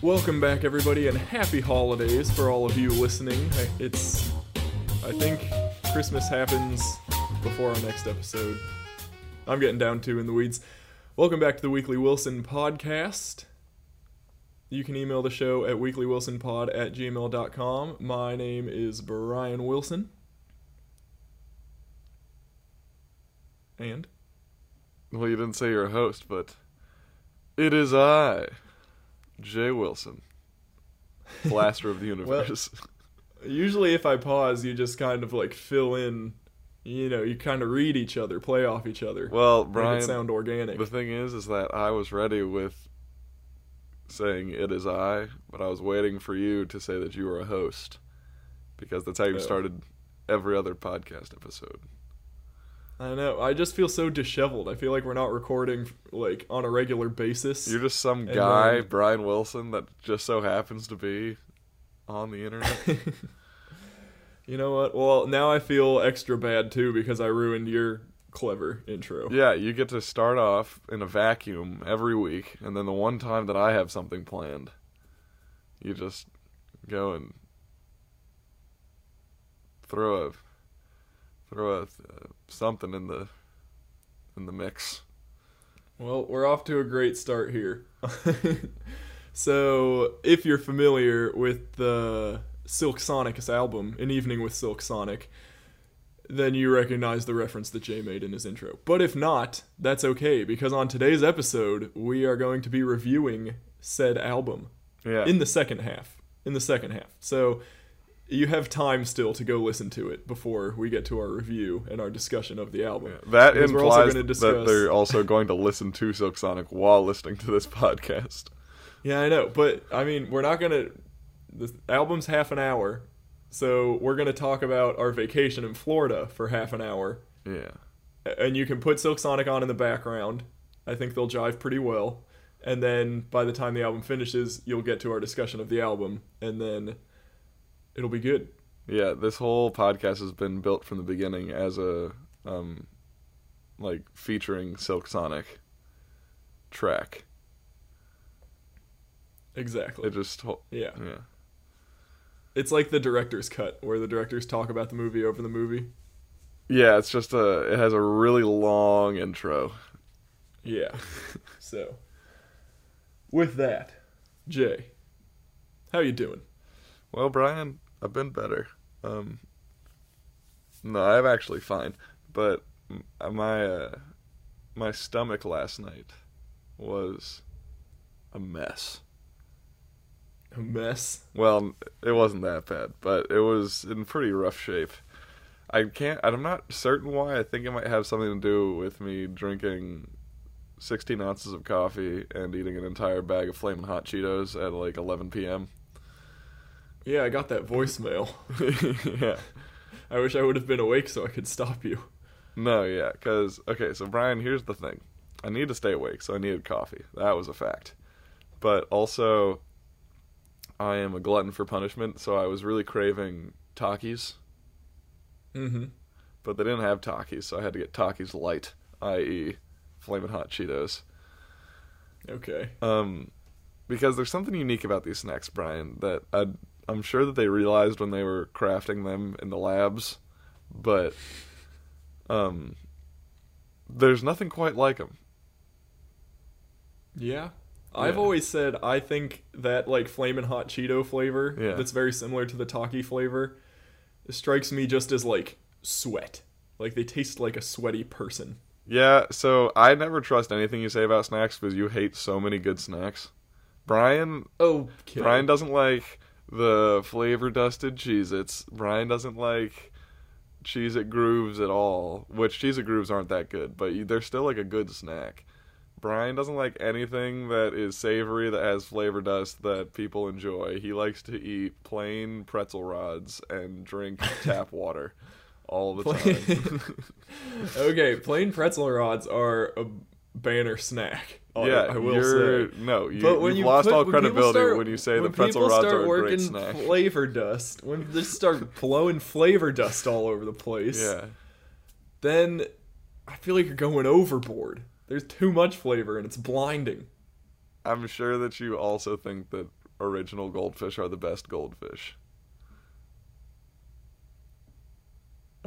Welcome back, everybody, and happy holidays for all of you listening. It's, I think, Christmas happens before our next episode. I'm getting down to in the weeds. Welcome back to the Weekly Wilson podcast. You can email the show at weeklywilsonpod at gmail.com. My name is Bryan Wilson. And? Well, you didn't say you're a host, but it is I, Jay Wilson, Blaster of the Universe. Usually, if I pause, you just kind of like fill in. You know, you kind of read each other, play off each other. well, Bryan, it sound organic. the thing is, is that I was ready with saying it is I, but I was waiting for you to say that you were a host because that's how you Oh. started every other podcast episode. I know. I just feel so disheveled. I feel like we're not recording like on a regular basis. You're just some And guy, then- Bryan Wilson, that just so happens to be on the internet. you know what? Well, now I feel extra bad too because I ruined your clever intro. Yeah, you get to start off in a vacuum every week, and then the one time that I have something planned, you just go and throw a throw a uh, something in the in the mix. Well, we're off to a great start here. so, if you're familiar with the Silk Sonic's album, An Evening with Silk Sonic, then you recognize the reference that Jay made in his intro. But if not, that's okay, because on today's episode, we are going to be reviewing said album Yeah, in the second half. In the second half. So, you have time still to go listen to it before we get to our review and our discussion of the album. that because implies gonna that they're also going to listen to Silk Sonic while listening to this podcast. Yeah, I know, but I mean, we're not gonna. The album's half an hour, so we're gonna talk about our vacation in Florida for half an hour, Yeah, and you can put Silk Sonic on in the background. I think they'll jive pretty well, and then by the time the album finishes, you'll get to our discussion of the album, and then it'll be good. yeah. This whole podcast has been built from the beginning as a um, like featuring Silk Sonic track. Exactly. It just Yeah, yeah. it's like the director's cut, where the directors talk about the movie over the movie. Yeah, it's just a. It has a really long intro. Yeah. so, with that, Jay, how you doing? Well, Bryan, I've been better. Um, no, I'm actually fine, but my uh, my stomach last night was a mess. A mess. Well, it wasn't that bad, but it was in pretty rough shape. I can't. I'm not certain why. I think it might have something to do with me drinking 16 ounces of coffee and eating an entire bag of flaming hot Cheetos at like 11 p.m. Yeah, I got that voicemail. yeah. I wish I would have been awake so I could stop you. No, yeah, because okay, so Bryan, here's the thing: I need to stay awake, so I needed coffee. That was a fact, but also, I am a glutton for punishment, so I was really craving Takis, Mm-hmm. but they didn't have Takis, so I had to get Takis light, i.e., flaming hot Cheetos. Okay. Um, because there's something unique about these snacks, Bryan, that i I'm sure that they realized when they were crafting them in the labs, but um, there's nothing quite like them. Yeah. I've Yeah. always said I think that like flamin' hot Cheeto flavor Yeah. that's very similar to the Taki flavor strikes me just as like sweat. Like they taste like a sweaty person. Yeah, so I never trust anything you say about snacks because you hate so many good snacks. Bryan Oh, okay. Bryan doesn't like the flavor dusted Cheez Its. Bryan doesn't like Cheez It Grooves at all, which Cheez It Grooves aren't that good, but they're still like a good snack. Bryan doesn't like anything that is savory that has flavor dust that people enjoy. He likes to eat plain pretzel rods and drink tap water all the time. okay, plain pretzel rods are a banner snack. Yeah, I will say. no, you, But when you've you lost put- all when credibility start- when you say the when pretzel people rods are a working great snack. flavor dust, when they start blowing flavor dust all over the place, yeah, then I feel like you're going overboard. There's too much flavor and it's blinding. I'm sure that you also think that original goldfish are the best goldfish.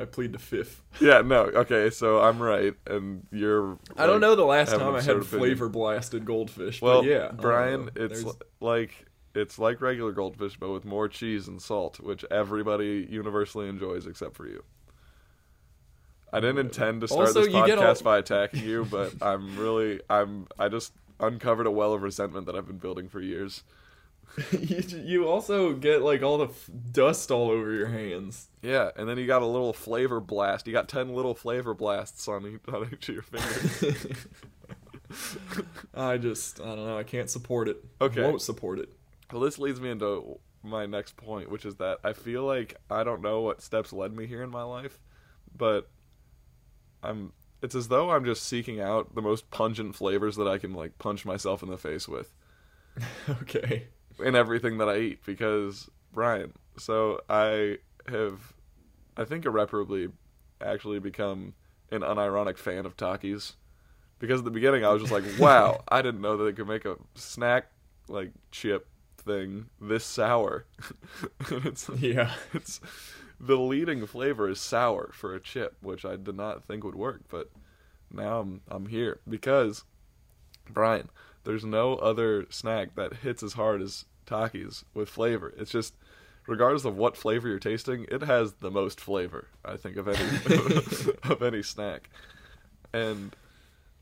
I plead the fifth. Yeah, no. Okay, so I'm right, and you're. I don't like, know the last time I had opinion. flavor blasted goldfish. Well, but yeah, Bryan, it's li- like it's like regular goldfish, but with more cheese and salt, which everybody universally enjoys except for you. I didn't intend to start Also, this podcast all- by attacking you, but I'm really I'm I just uncovered a well of resentment that I've been building for years. you, you also get like all the f- dust all over your hands. Yeah, and then you got a little flavor blast. You got ten little flavor blasts on each, on each of your fingers. I just I don't know. I can't support it. Okay. won't support it. Well, this leads me into my next point, which is that I feel like I don't know what steps led me here in my life, but I'm. It's as though I'm just seeking out the most pungent flavors that I can like punch myself in the face with okay. In everything that I eat. Because Bryan, so I have, I think irreparably, actually become an unironic fan of Takis. Because at the beginning I was just like, wow, I didn't know that they could make a snack like chip thing this sour. And it's Yeah. it's the leading flavor is sour for a chip, which I did not think would work, but now I'm I'm here because Bryan, there's no other snack that hits as hard as Takis with flavor. It's just regardless of what flavor you're tasting, it has the most flavor, I think of any of any snack. And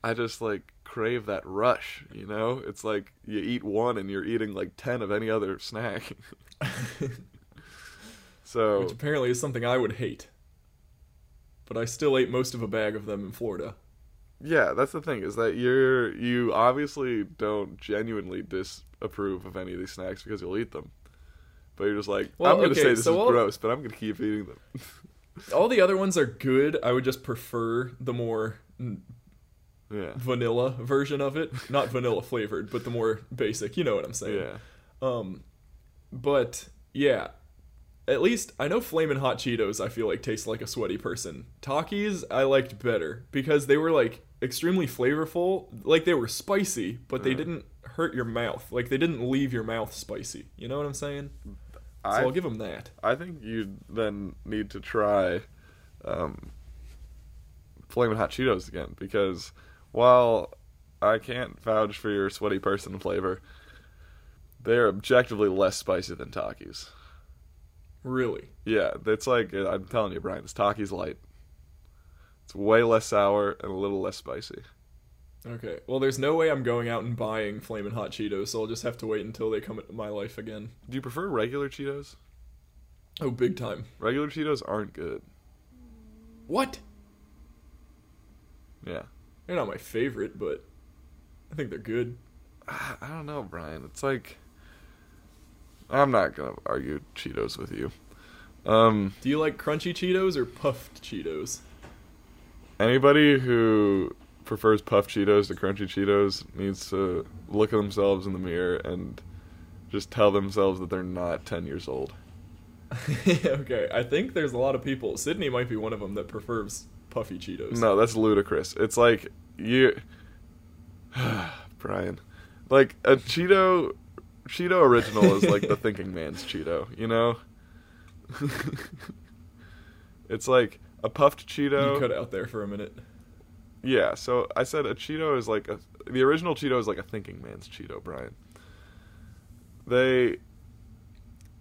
I just like crave that rush, you know? It's like you eat one and you're eating like 10 of any other snack. so Which apparently is something I would hate. But I still ate most of a bag of them in Florida. Yeah, that's the thing is that you're you obviously don't genuinely disapprove of any of these snacks because you'll eat them. But you're just like, Well, I'm going to okay, say this so is gross, but I'm going to keep eating them. All the other ones are good. I would just prefer the more yeah. vanilla version of it. Not vanilla flavored, but the more basic. You know what I'm saying. Yeah. Um, but yeah, at least I know Flamin' Hot Cheetos. I feel like taste like a sweaty person. Takis I liked better because they were like extremely flavorful. Like they were spicy, but they Yeah. didn't hurt your mouth. Like they didn't leave your mouth spicy. You know what I'm saying? So I I'll give them that. I think you then need to try um Flamin' Hot Cheetos again because while I can't vouch for your sweaty person flavor, they're objectively less spicy than Takis. Really. Yeah, it's like uh, I'm telling you, Bryan, it's Takis light. It's way less sour and a little less spicy. Okay. Well, there's no way I'm going out and buying flaming Hot Cheetos, so I'll just have to wait until they come into my life again. Do you prefer regular Cheetos? Oh, big time. Regular Cheetos aren't good. What? Yeah. They're not my favorite, but I think they're good. I I don't know, Bryan. It's like I'm not gonna argue Cheetos with you. Um, Do you like crunchy Cheetos or puffed Cheetos? anybody who prefers puffed Cheetos to crunchy Cheetos needs to look at themselves in the mirror and just tell themselves that they're not 10 years old. okay, I think there's a lot of people. Sydney might be one of them that prefers puffy Cheetos. No, that's ludicrous. It's like you, Bryan, like a Cheeto, Cheeto original is like the thinking man's Cheeto. You know, it's like a puffed Cheeto. You cut out there for a minute. Yeah, so I said a Cheeto is like a the original Cheeto is like a thinking man's Cheeto, Bryan. They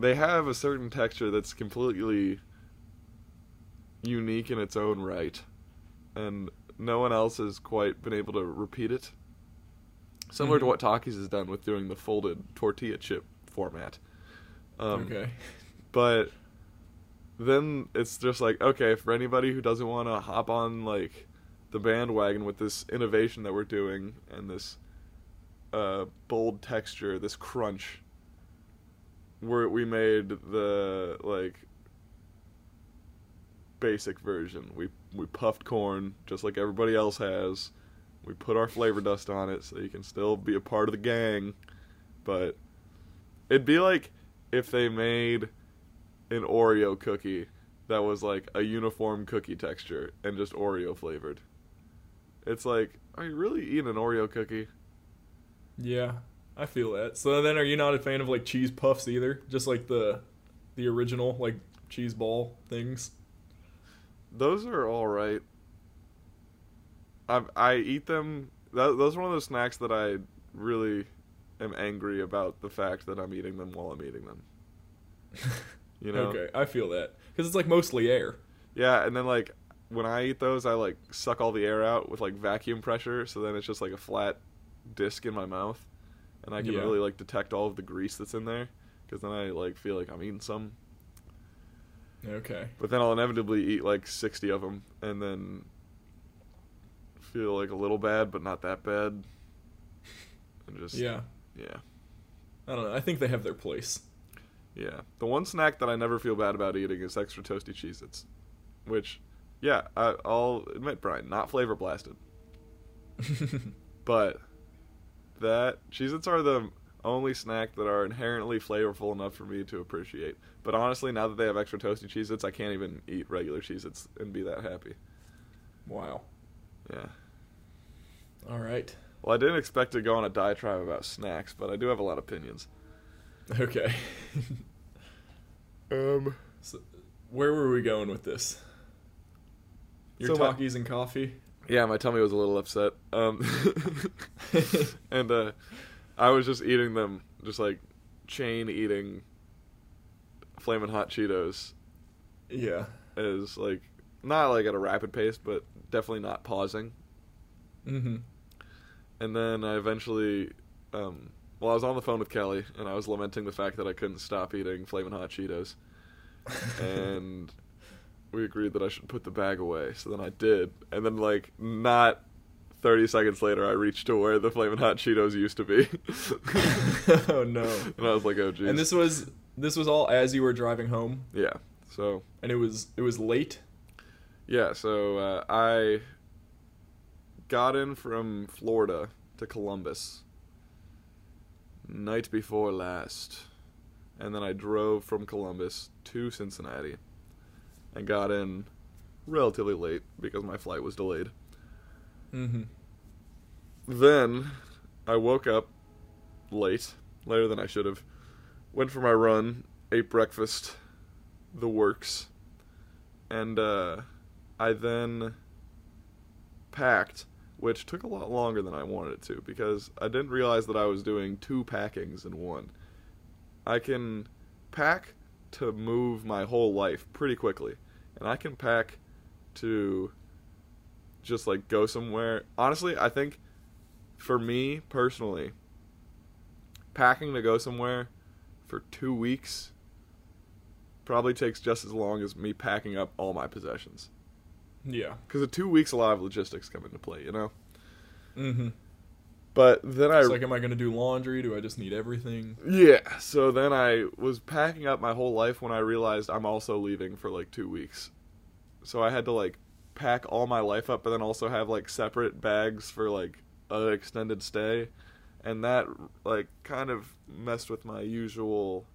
they have a certain texture that's completely unique in its own right, and no one else has quite been able to repeat it. Similar to Mhm. what Takis has done with doing the folded tortilla chip format. Um, okay. but then it's just like okay for anybody who doesn't want to hop on like the bandwagon with this innovation that we're doing and this uh, bold texture this crunch where we made the like basic version we we puffed corn just like everybody else has we put our flavor dust on it so you can still be a part of the gang but it'd be like if they made an Oreo cookie that was like a uniform cookie texture and just Oreo flavored. It's like, are you really eating an Oreo cookie? Yeah. I feel that. So then, are you not a fan of like cheese puffs either? Just like the the original like cheese ball things. Those are all right. I I eat them. That, those are one of those snacks that I really am angry about the fact that I'm eating them while I'm eating them. You know? Okay, I feel that because it's like mostly air. Yeah, and then like when I eat those, I like suck all the air out with like vacuum pressure, so then it's just like a flat disc in my mouth, and I can Yeah. really like detect all of the grease that's in there, because then I like feel like I'm eating some. Okay. But then I'll inevitably eat like 60 of them, and then feel like a little bad, but not that bad. And just Yeah. yeah, I don't know. I think they have their place. yeah. The one snack that I never feel bad about eating is extra toasty Cheez-Its, which, yeah, I, I'll admit, Bryan, not flavor blasted. But that Cheez-Its are the only snack that are inherently flavorful enough for me to appreciate. But honestly, now that they have extra toasty Cheez-Its, I can't even eat regular Cheez-Its and be that happy. wow. Yeah. All right. Well, I didn't expect to go on a diatribe about snacks, but I do have a lot of opinions. Okay. Um, so, where were we going with this? Your So my- Takis and coffee. yeah, my tummy was a little upset. Um, and uh, I was just eating them, just like chain eating flaming hot Cheetos Yeah. as like not like at a rapid pace, but definitely not pausing. Mm-hmm. And then I eventually, um, well, I was on the phone with Kelly, and I was lamenting the fact that I couldn't stop eating flaming hot Cheetos, and we agreed that I should put the bag away. So then I did, and then like not. 30 seconds later, I reached to where the Flamin' Hot Cheetos used to be. oh no. And I was like, oh, geez. And this was this was all as you were driving home, Yeah. So, and it was it was late. Yeah, so uh, I got in from Florida to Columbus night before last. And then I drove from Columbus to Cincinnati and got in relatively late because my flight was delayed. Mm-hmm. Then I woke up late, later than I should have. Went for my run, ate breakfast, the works, and uh, I then packed, which took a lot longer than I wanted it to because I didn't realize that I was doing two packings in one. I can pack to move my whole life pretty quickly, and I can pack to just like go somewhere. Honestly, I think for me personally, packing to go somewhere for two weeks probably takes just as long as me packing up all my possessions. Yeah. Because in two weeks, a lot of logistics come into play, you know. Mm-hmm. But then I It's like, am I gonna do laundry? Do I just need everything? Yeah, so then I was packing up my whole life when I realized I'm also leaving for like two weeks. So I had to like pack all my life up, but then also have like separate bags for like an extended stay. And that like kind of messed with my usual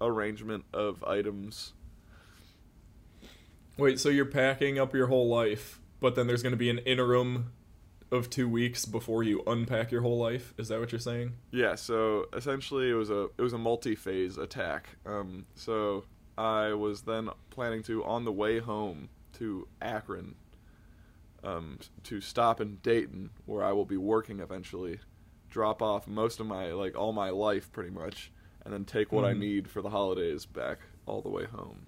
arrangement of items. Wait, so you're packing up your whole life, but then there's gonna be an interim of two weeks before you unpack your whole life? Is that what you're saying? Yeah, so essentially it was a it was a multi-phase attack. Um, so I was then planning to on the way home to Akron, um, to stop in Dayton where I will be working eventually, drop off most of my like all my life pretty much, and then take what I Mhm. need for the holidays back all the way home.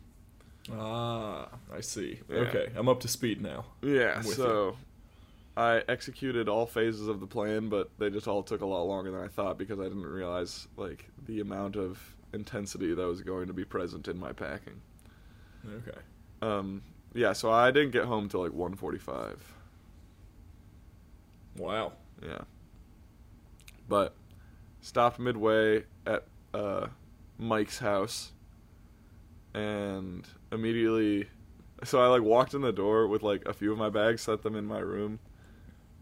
Ah, I see. Yeah. Okay, I'm up to speed now. Yeah, so I executed all phases of the plan, but they just all took a lot longer than I thought because I didn't realize like the amount of intensity that was going to be present in my packing. Okay. Um, yeah, so I didn't get home till like 1:45. Wow. Yeah, but stopped midway at uh, Mike's house, and immediately, so I like walked in the door with like a few of my bags, set them in my room,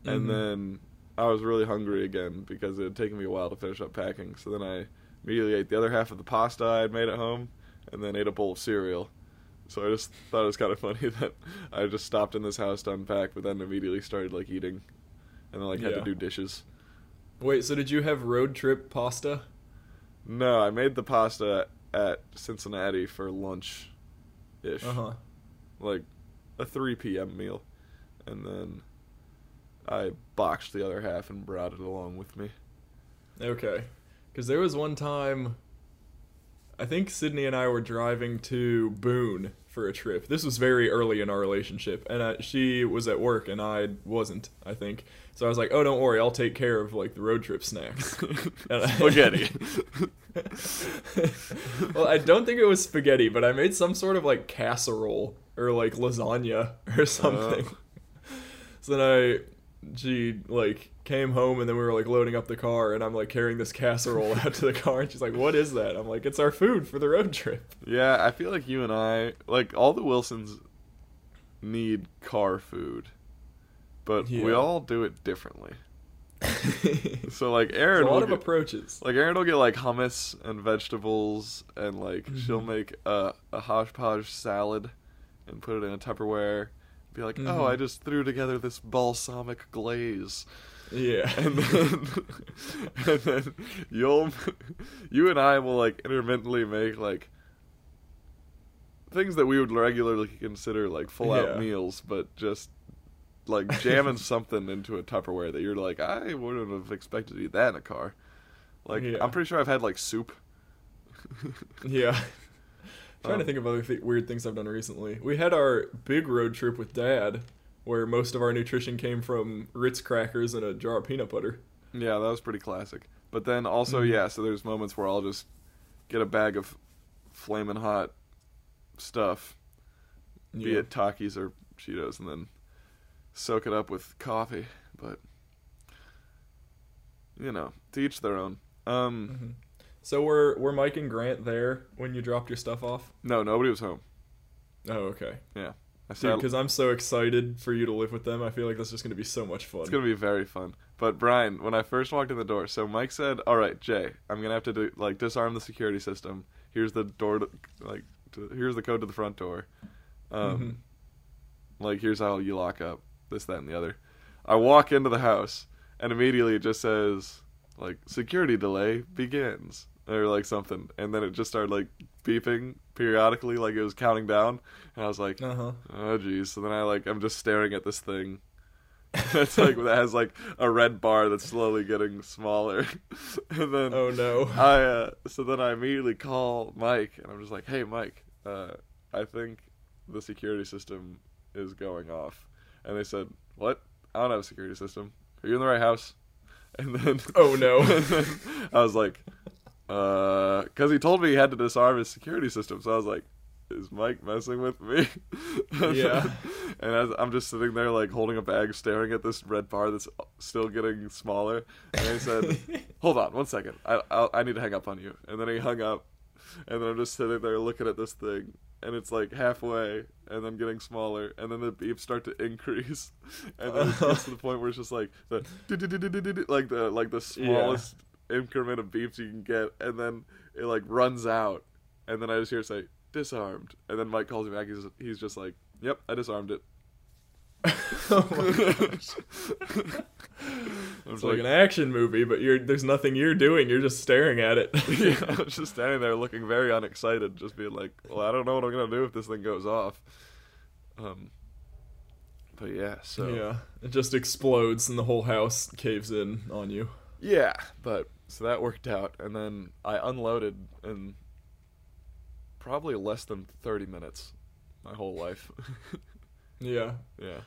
and Mhm. then I was really hungry again because it had taken me a while to finish up packing. So then I immediately ate the other half of the pasta I had made at home, and then ate a bowl of cereal. So I just thought it was kind of funny that I just stopped in this house to unpack, but then immediately started like eating, and then like had Yeah. to do dishes. Wait, so did you have road trip pasta? No, I made the pasta at Cincinnati for lunch ish. Uh huh. Like a 3 p.m. meal. And then I boxed the other half and brought it along with me. Okay. Because there was one time, I think Sydney and I were driving to Boone for a trip. This was very early in our relationship, and I, she was at work and I wasn't. I think so. I was like, "Oh, don't worry, I'll take care of like the road trip snacks." Spaghetti. well, I don't think it was spaghetti, but I made some sort of like casserole or like lasagna or oh. something. so then I, she like came home and then we were like loading up the car and I'm like carrying this casserole out to the car and she's like, "What is that?" I'm like, "It's our food for the road trip." yeah, I feel like you and I, like all the Wilsons need car food. But we all do it differently. So like a Aaron lot of get, approaches. like Aaron will get like hummus and vegetables and like she'll Mhm. make a a hodgepodge salad and put it in a Tupperware. Be like, Mhm. "Oh, I just threw together this balsamic glaze." Yeah. and then and then you'll you and I will like intermittently make like things that we would regularly consider like full out Yeah. meals, but just like jamming something into a Tupperware that you're like, I wouldn't have expected to eat that in a car. Like Yeah. I'm pretty sure I've had like soup. Yeah. trying to Um, think of other th- weird things I've done recently. We had our big road trip with Dad, where most of our nutrition came from Ritz crackers and a jar of peanut butter. Yeah, that was pretty classic. But then also, Mhm. yeah, so there's moments where I'll just get a bag of flaming hot stuff be it Takis or Cheetos, and then soak it up with coffee. But you know, to each their own. Um, Mhm. So were were Mike and Grant there when you dropped your stuff off? no, nobody was home. Oh, okay. Yeah. I Dude, said because I'm so excited for you to live with them. I feel like that's just gonna be so much fun. it's gonna be very fun. But Bryan, when I first walked in the door, so Mike said, "All right, Jay, I'm gonna have to do like disarm the security system. Here's the door, to, like, to, here's the code to the front door. Um, Mhm. like here's how you lock up this, that, and the other." I walk into the house, and immediately it just says like security delay begins or like something, and then it just started like beeping periodically, like it was counting down, and I was like, Uh huh. Oh geez. So then I like I'm just staring at this thing. It's like that has like a red bar that's slowly getting smaller. and then Oh no. I uh so then I immediately call Mike and I'm just like, "Hey Mike, uh I think the security system is going off." And they said, "What? I don't have a security system. Are you in the right house?" And then Oh, no. I was like, uh, because he told me he had to disarm his security system. So I was like, is Mike messing with me? Yeah. and as I'm just sitting there, like holding a bag, staring at this red bar that's still getting smaller. And he said, "Hold on, one second. I I, I need to hang up on you." And then he hung up, and then I'm just sitting there looking at this thing, and it's like halfway, and then getting smaller, and then the beeps start to increase, and then it gets to the point where it's just like the like the like the smallest increment of beeps you can get, and then it like runs out, and then I just hear it say disarmed, and then Mike calls me back. He's he's just like, "Yep, I disarmed it." Oh my gosh. It's like an action movie, but you're there's nothing you're doing. You're just staring at it. yeah, I was just standing there looking very unexcited, just being like, "Well, I don't know what I'm gonna do if this thing goes off." Um, but yeah, so yeah, it just explodes and the whole house caves in on you. yeah, but so that worked out, and then I unloaded in probably less than thirty minutes, my whole life. Yeah. yeah,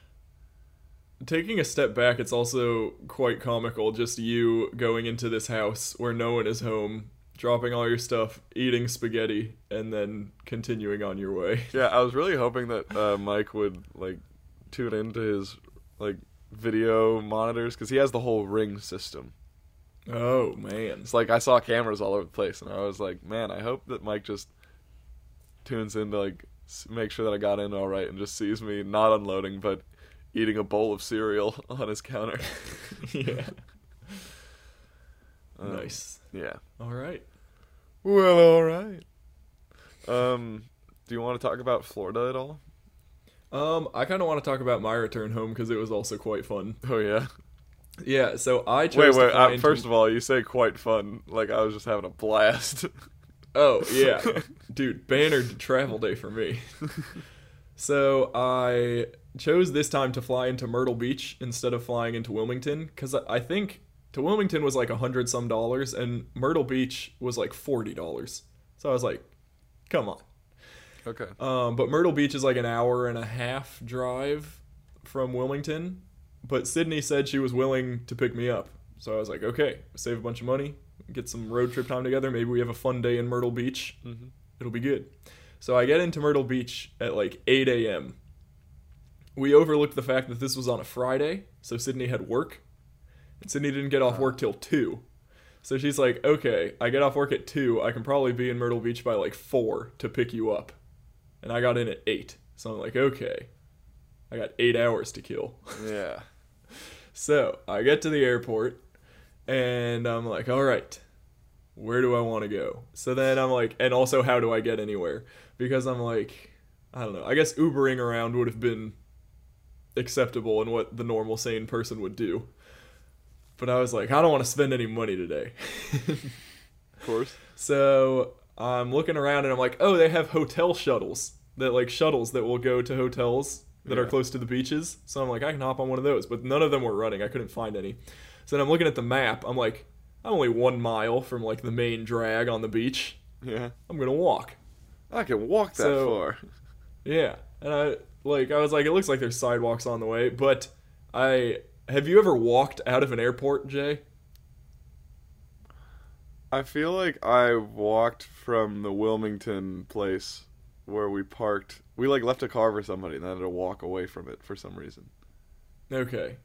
Taking a step back, it's also quite comical just you going into this house where no one is home, dropping all your stuff, eating spaghetti, and then continuing on your way. yeah. I was really hoping that uh, Mike would like tune into his like video monitors because he has the whole ring system. Oh man. It's like I saw cameras all over the place, and I was like, man, I hope that Mike just tunes in to like make sure that I got in all right, and just sees me not unloading, but eating a bowl of cereal on his counter. yeah. Um, nice. Yeah. All right. Well, all right. Um, do you want to talk about Florida at all? Um, I kind of want to talk about my return home because it was also quite fun. Oh yeah. Yeah, so I chose Wait, wait. Uh, into- first of all, you say quite fun. Like I was just having a blast. Oh yeah, dude, bannered travel day for me. So I chose this time to fly into Myrtle Beach instead of flying into Wilmington because I think to Wilmington was like a hundred some dollars and Myrtle Beach was like forty dollars. So I was like, come on. okay. Um, but Myrtle Beach is like an hour and a half drive from Wilmington. But Sydney said she was willing to pick me up. So I was like, okay, save a bunch of money, get some road trip time together. Maybe we have a fun day in Myrtle Beach. Mhm. It'll be good. So I get into Myrtle Beach at like 8 a.m. We overlooked the fact that this was on a Friday, so Sydney had work. And Sydney didn't get off work till 2. So she's like, okay, I get off work at 2. I can probably be in Myrtle Beach by like 4 to pick you up. And I got in at 8. So I'm like, okay, I got 8 hours to kill. Yeah. So I get to the airport and I'm like, all right, where do I want to go? So then I'm like, and also, how do I get anywhere? Because I'm like, I don't know. I guess Ubering around would have been acceptable and what the normal sane person would do. But I was like, I don't want to spend any money today. Of course. So I'm looking around and I'm like, oh, they have hotel shuttles that like shuttles that will go to hotels that are close to the beaches. So I'm like, I can hop on one of those, but none of them were running. I couldn't find any. So then I'm looking at the map. I'm like, I'm only one mile from like the main drag on the beach. Yeah. I'm gonna walk. I can walk that So- far. Yeah, and I like I was like, it looks like there's sidewalks on the way, but I have you ever walked out of an airport, Jay? I feel like I walked from the Wilmington place where we parked. We like left a car for somebody and then had to walk away from it for some reason. Okay.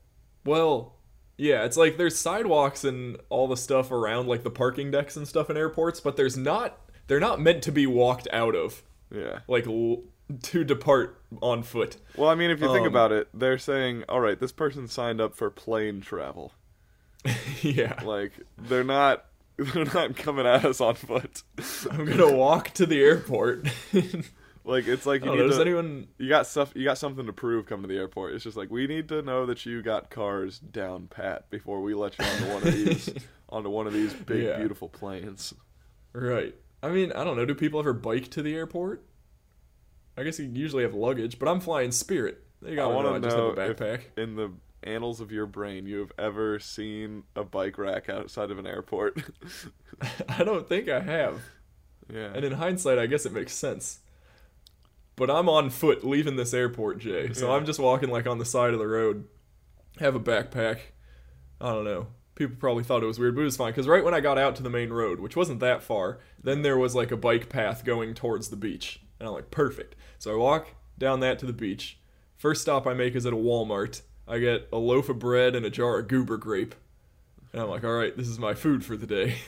Well, yeah, it's like there's sidewalks and all the stuff around like the parking decks and stuff in airports, but there's not they're not meant to be walked out of Yeah. like l- to depart on foot. Well, I mean, if you think Um, about it, they're saying, "All right, this person signed up for plane travel." yeah. Like they're not they're not coming at us on foot. I'm going to walk to the airport. like it's like you don't need to, anyone you got stuff you got something to prove coming to the airport. It's just like we need to know that you got cars down pat before we let you onto one of these onto one of these big Yeah. beautiful planes. Right. I mean, I don't know, do people ever bike to the airport? I guess you usually have luggage, but I'm flying Spirit. They got I one. wanna I just have a know if- backpack. In the annals of your brain, you have ever seen a bike rack outside of an airport? I don't think I have. yeah. And in hindsight, I guess it makes sense. But I'm on foot leaving this airport, Jay. So Yeah. I'm just walking like on the side of the road. Have a backpack. I don't know. People probably thought it was weird, but it was fine. Because right when I got out to the main road, which wasn't that far, then there was like a bike path going towards the beach. And I'm like, perfect. So I walk down that to the beach. First stop I make is at a Walmart. I get a loaf of bread and a jar of goober grape. And I'm like, all right, this is my food for the day.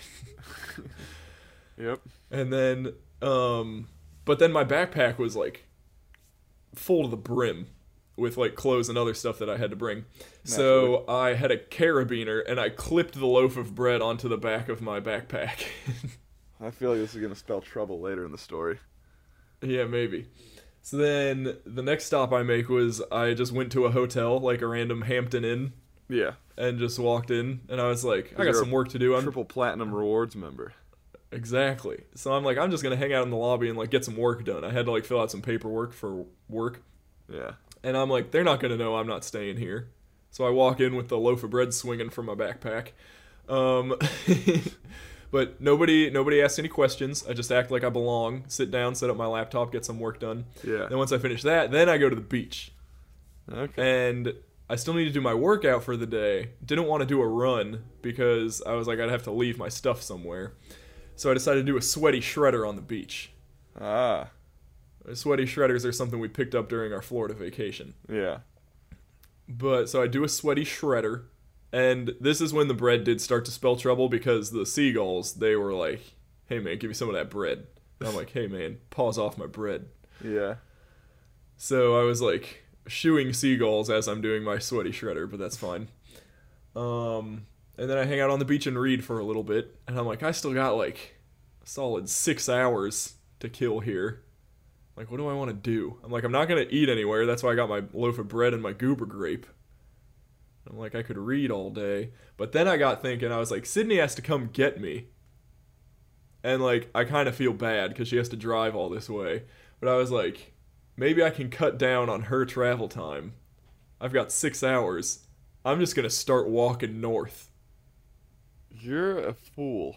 Yep. And then, um, but then my backpack was like full to the brim with like clothes and other stuff that I had to bring. So I had a carabiner and I clipped the loaf of bread onto the back of my backpack. I feel like this is gonna spell trouble later in the story. yeah, maybe. So then the next stop I make was I just went to a hotel, like a random Hampton Inn, Yeah. and just walked in. And I was like, I got some work to do. I'm Triple platinum rewards member. Exactly. So I'm like, I'm just gonna hang out in the lobby and like get some work done. I had to like fill out some paperwork for work, Yeah. And I'm like, they're not gonna know I'm not staying here. So I walk in with the loaf of bread swinging from my backpack. Um, but nobody nobody asks any questions. I just act like I belong. Sit down, set up my laptop, get some work done. Yeah. Then once I finish that, then I go to the beach, Okay. and I still need to do my workout for the day. Didn't want to do a run because I was like, I'd have to leave my stuff somewhere. So I decided to do a sweaty shredder on the beach. Ah. Sweaty shredders are something we picked up during our Florida vacation. Yeah. But so I do a sweaty shredder, and this is when the bread did start to spell trouble because the seagulls they were like, "Hey man, give me some of that bread." And I'm like, "Hey man, pause off my bread." Yeah. So I was like shooing seagulls as I'm doing my sweaty shredder, but that's fine. Um, and then I hang out on the beach and read for a little bit, and I'm like, I still got like a solid six hours to kill here. Like, what do I want to do? I'm like, I'm not gonna eat anywhere. That's why I got my loaf of bread and my goober grape. I'm like, I could read all day. But then I got thinking, I was like, Sydney has to come get me. And like, I kind of feel bad because she has to drive all this way. But I was like, maybe I can cut down on her travel time. I've got six hours. I'm just going to start walking north. You're a fool.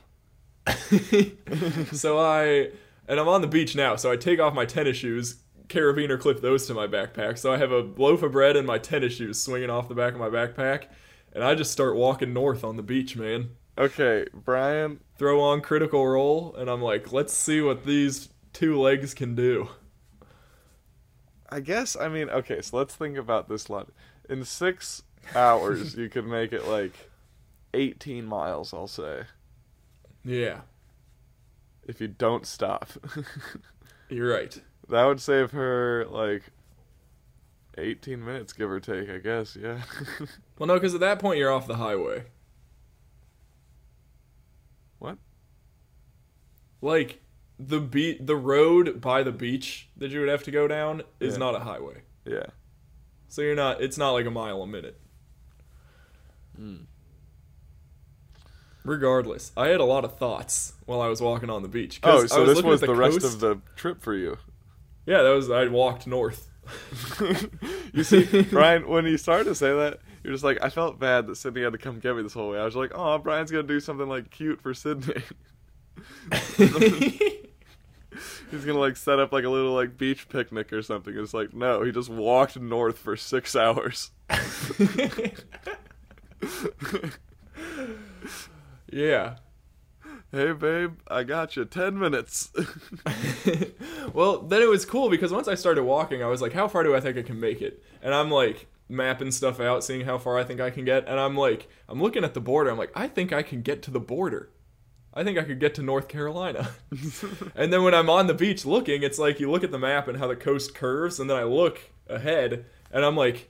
so I, and I'm on the beach now, so I take off my tennis shoes, carabiner clip those to my backpack. So I have a loaf of bread and my tennis shoes swinging off the back of my backpack. And I just start walking north on the beach, man. Okay, Bryan. Throw on critical role, and I'm like, let's see what these two legs can do. I guess I mean okay, so let's think about this lot. In six hours, you could make it like eighteen miles. I'll say Yeah, if you don't stop. you're right. that would save her like eighteen minutes, give or take. I guess. Yeah. Well, no, because at that point you're off the highway. What? Like the beat, the road by the beach that you would have to go down is Yeah. not a highway. yeah. So you're not. It's not like a mile a minute. Hmm. Regardless, I had a lot of thoughts while I was walking on the beach. Oh, so this looking was at the, rest of the trip for you. Yeah, that was. I walked north. you see, Bryan, when you started to say that, you're just like, I felt bad that Sydney had to come get me this whole way. I was like, oh, Bryan's gonna do something like cute for Sydney. He's gonna like set up like a little like beach picnic or something. It's like, no, he just walked north for six hours. yeah. hey, babe, I got you. Ten minutes. well, then it was cool because once I started walking, I was like, how far do I think I can make it? And I'm like mapping stuff out, seeing how far I think I can get. And I'm like, I'm looking at the border. I'm like, I think I can get to the border. I think I could get to North Carolina. and then when I'm on the beach looking, it's like you look at the map and how the coast curves, and then I look ahead and I'm like,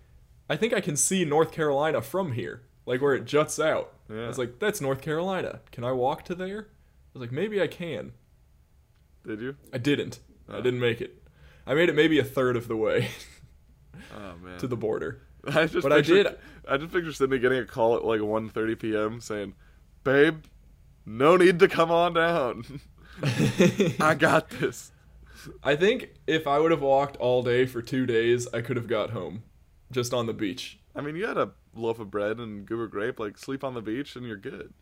I think I can see North Carolina from here, like where it juts out. Yeah. I was like, that's North Carolina. Can I walk to there? I was like, maybe I can. Did you? I didn't. I Oh. didn't make it. I made it maybe a third of the way Oh man. to the border. I just But I did- I just picture Sydney getting a call at like 1.30 p.m. saying, "Babe, no need to come on down. I got this." I think if I would have walked all day for two days, I could have got home, just on the beach. I mean, you had a loaf of bread and goober grape. Like, sleep on the beach and you're good.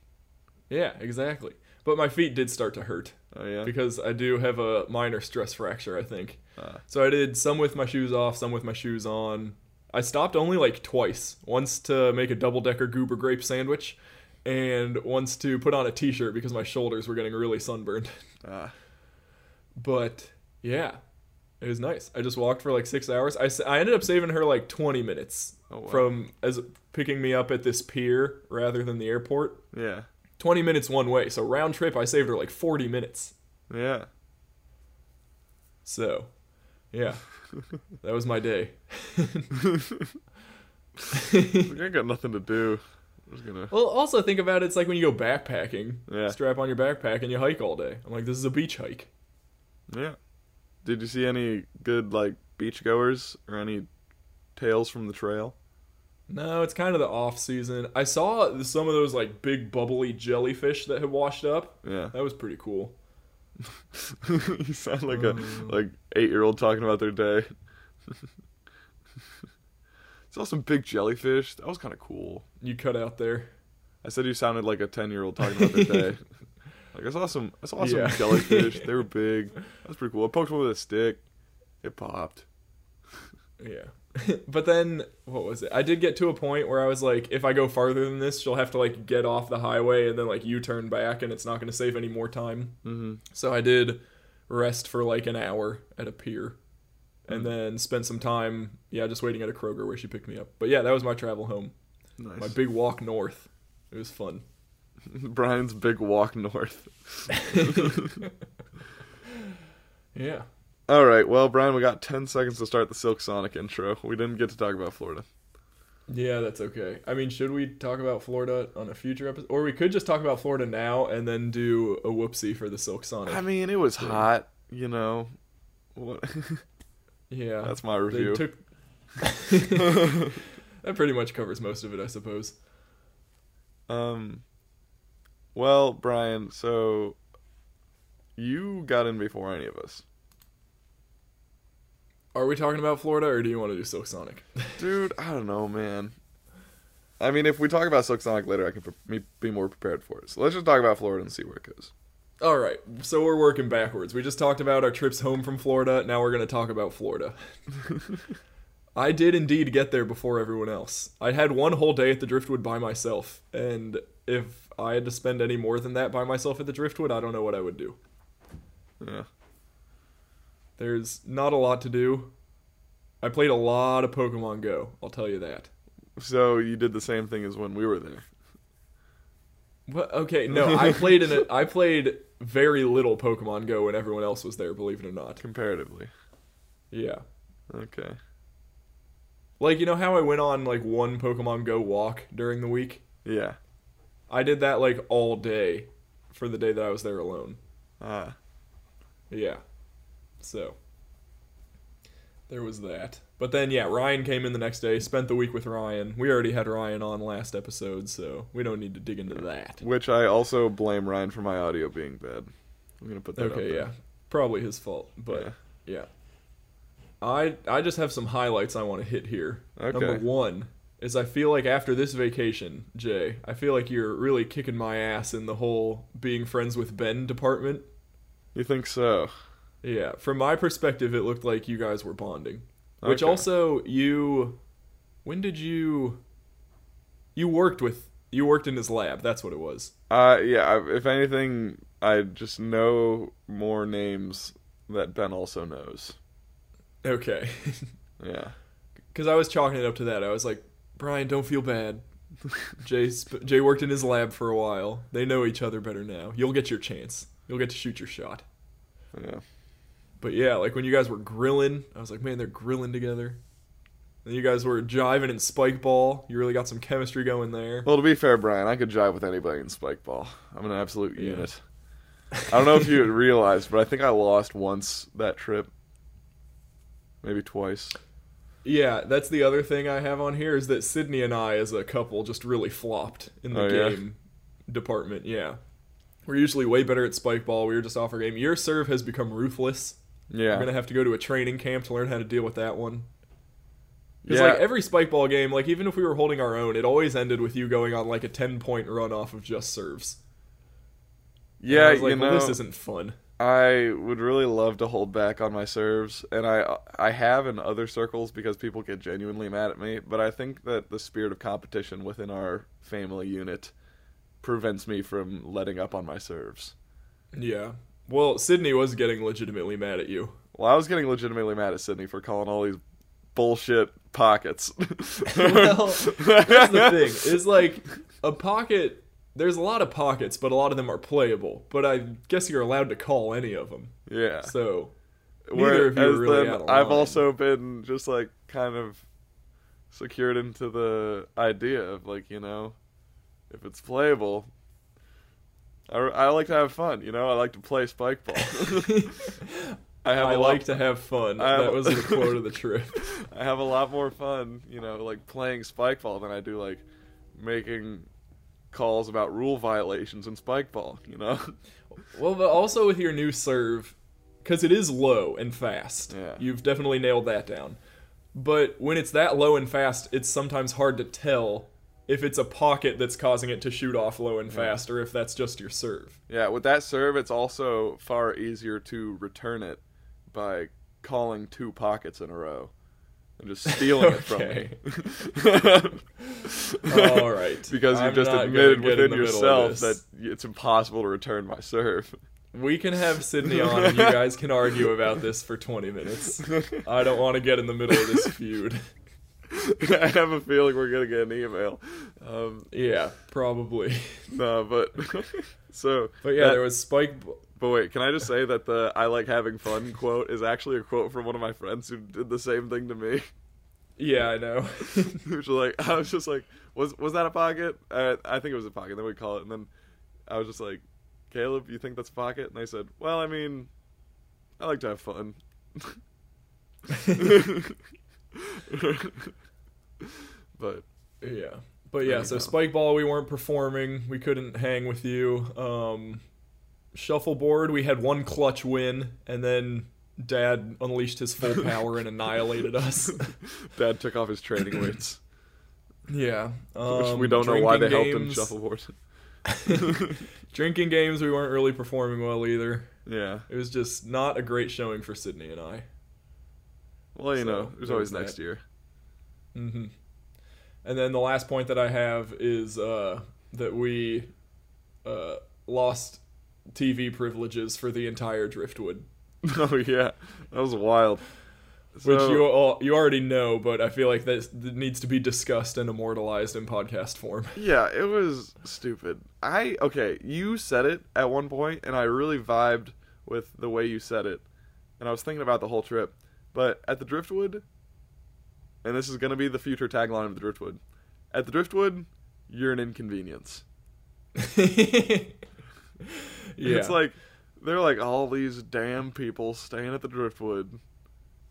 Yeah, exactly. But my feet did start to hurt Oh yeah. because I do have a minor stress fracture. I think. Ah. So I did some with my shoes off, some with my shoes on. I stopped only like twice. Once to make a double decker goober grape sandwich, and once to put on a t-shirt because my shoulders were getting really sunburned. Ah. But yeah, it was nice. I just walked for like six hours. I, I ended up saving her like 20 minutes Oh, wow. from as picking me up at this pier rather than the airport. Yeah. 20 minutes one way. So round trip, I saved her like 40 minutes. Yeah. So, yeah, that was my day. I got nothing to do. Gonna. well, also think about it. It's like when you go backpacking. Yeah. Strap on your backpack and you hike all day. I'm like, this is a beach hike. Yeah. Did you see any good like beachgoers or any tales from the trail? No, it's kind of the off season. I saw some of those like big bubbly jellyfish that had washed up. Yeah. That was pretty cool. you sound like a Mm. like eight year old talking about their day. Saw some big jellyfish. That was kind of cool. You cut out there. I said you sounded like a ten year old talking about their day. like I saw some, I saw some Yeah. jellyfish. They were big. That was pretty cool. I poked one with a stick. It popped. Yeah. but then what was it? I did get to a point where I was like, if I go farther than this, she'll have to like get off the highway and then like U turn back and it's not gonna save any more time. Mm-hmm. So I did rest for like an hour at a pier. And then spent some time, yeah, just waiting at a Kroger where she picked me up. But yeah, that was my travel home. Nice. My big walk north. It was fun. Bryan's big walk north. Yeah. All right, well, Brian, we got ten seconds to start the Silk Sonic intro. We didn't get to talk about Florida. Yeah, that's okay. I mean, should we talk about Florida on a future episode? Or we could just talk about Florida now and then do a whoopsie for the Silk Sonic. I mean, it was Thing. hot, you know. What? yeah. That's my they review. took that pretty much covers most of it, I suppose. Um. Well, Bryan, so you got in before any of us, Are we talking about Florida, or do you want to do Silk Sonic? dude. I don't know, man. I mean, if we talk about Silk Sonic later, I can pre- be more prepared for it. So let's just talk about Florida and see where it goes. All right, so we're working backwards. We just talked about our trips home from Florida. Now we're going to talk about Florida. I did indeed get there before everyone else. I had one whole day at the Driftwood by myself, and if I had to spend any more than that by myself at the Driftwood, I don't know what I would do. Yeah. There's not a lot to do. I played a lot of Pokemon Go, I'll tell you that. So you did the same thing as when we were there. What? Okay, no, I played in a, I played very little Pokemon Go when everyone else was there, believe it or not. Comparatively. Yeah. Okay. Like, you know how I went on like one Pokemon Go walk during the week? Yeah. I did that like all day for the day that I was there alone. Ah. Yeah. So there was that. But then yeah, Ryan came in the next day, spent the week with Ryan. We already had Ryan on last episode, so we don't need to dig into that. Which I also blame Ryan for my audio being bad. I'm gonna put that. up Okay, there. yeah. Probably his fault, but yeah. I I just have some highlights I want to hit here. Okay. Number 1 is I feel like after this vacation, Jay, I feel like you're really kicking my ass in the whole being friends with Ben department. You think so? Yeah, from my perspective, it looked like you guys were bonding. Which also, you. When did you. You worked with. You worked in his lab. That's what it was. Uh, yeah. If anything, I just know more names that Ben also knows. Okay. Yeah. Because I was chalking it up to that. I was like, Bryan, don't feel bad. Jay, sp- Jay worked in his lab for a while. They know each other better now. You'll get your chance. You'll get to shoot your shot. Yeah. But yeah, like when you guys were grilling, I was like, man, they're grilling together. And you guys were jiving in spike ball. You really got some chemistry going there. Well, to be fair, Bryan, I could jive with anybody in spike ball. I'm an absolute Yeah. unit. I don't know if you realized, but I think I lost once that trip. Maybe twice. Yeah, that's the other thing I have on here is that Sydney and I, as a couple, just really flopped in the Oh, yeah? game department. Yeah, we're usually way better at spike ball. We were just off our game. Your serve has become ruthless. Yeah. We're gonna have to go to a training camp to learn how to deal with that one. Because Yeah. like every spike ball game, like even if we were holding our own, it always ended with you going on like a ten point run off of just serves. Yeah, I was like, you well, this isn't fun. I would really love to hold back on my serves, and I I have in other circles because people get genuinely mad at me. But I think that the spirit of competition within our family unit prevents me from letting up on my serves. Yeah. Well, Sydney was getting legitimately mad at you. Well, I was getting legitimately mad at Sydney for calling all these bullshit pockets. well, that's the thing. Is like a pocket. There's a lot of pockets, but a lot of them are playable. But I guess you're allowed to call any of them. yeah. So neither of you are really then out of I've also been just like kind of secured into the idea of like you know, if it's playable, I, I like to have fun. You know, I like to play spike ball. I have like to have fun. I- that was the quote of the trip. I have a lot more fun, you know, like playing spike ball than I do like making calls about rule violations in spike ball. You know. Well, but also with your new serve, because it is low and fast. Yeah. You've definitely nailed that down. But when it's that low and fast, it's sometimes hard to tell if it's a pocket that's causing it to shoot off low and fast, or if that's just your serve. Yeah, with that serve, it's also far easier to return it by calling two pockets in a row and just stealing it from me. All right. because you've just admitted within yourself that it's impossible to return my serve. we can have Sydney on, and you guys can argue about this for 20 minutes. I don't want to get in the middle of this feud. I have a feeling we're gonna get an email. Um, Yeah, probably. no, but so. But yeah, that- there was Spike. But wait, can I just say that the "I like having fun" quote is actually a quote from one of my friends who did the same thing to me. Yeah, I know. Which like, I was just like, was was that a pocket? Uh, I think it was a pocket. Then we call it, and then I was just like, Caleb, you think that's a pocket? And I said, Well, I mean, I like to have fun. But Yeah. But yeah, so spike ball we weren't performing. We couldn't hang with you. Um shuffleboard we had one clutch win and then dad unleashed his full power and annihilated us. Dad took off his training weights, yeah. Um, we don't know why they drinking helped him shuffleboard. Drinking games we weren't really performing well either. yeah. It was just not a great showing for Sydney and I. Well, you So, know, there's always next that. year. hmm And then the last point that I have is uh, that we uh, lost TV privileges for the entire Driftwood, oh yeah, that was wild. which you all, you already know, but I feel like that needs to be discussed and immortalized in podcast form. Yeah, it was stupid. I okay, you said it at one point and I really vibed with the way you said it. And I was thinking about the whole trip. But at the Driftwood, and this is going to be the future tagline of the Driftwood. At the Driftwood, you're an inconvenience. yeah, It's like they're like all these damn people staying at the Driftwood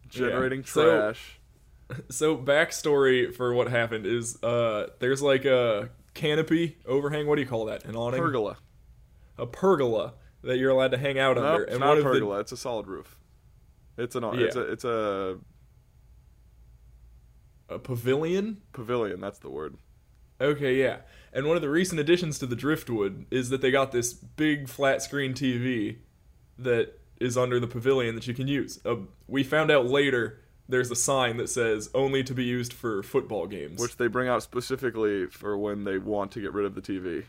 generating Yeah. Trash. so backstory for what happened is uh, there's like a canopy overhang. What do you call that? An awning? pergola. A pergola that you're allowed to hang out Nope, under. it's and not a of the pergola, it's a solid roof. It's an it's a it's a a pavilion. pavilion, that's the word. Okay, yeah. And one of the recent additions to the Driftwood is that they got this big flat screen TV that is under the pavilion that you can use. Uh, we found out later there's a sign that says only to be used for football games. which they bring out specifically for when they want to get rid of the TV.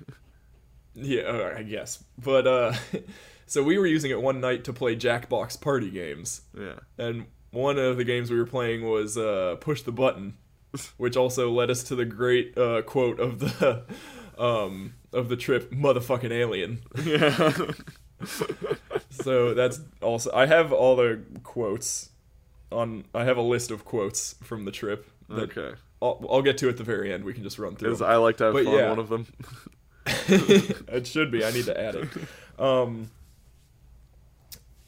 yeah, I guess. But uh so we were using it one night to play Jackbox party games. yeah. And one of the games we were playing was uh, Push the Button, which also led us to the great uh, quote of the um, of the trip, "Motherfucking alien." Yeah. So that's also I have all the quotes on. I have a list of quotes from the trip. Okay. I'll, I'll get to at the very end. We can just run through. Because. I like to have But fun. yeah. One of them. it should be. I need to add it. Um,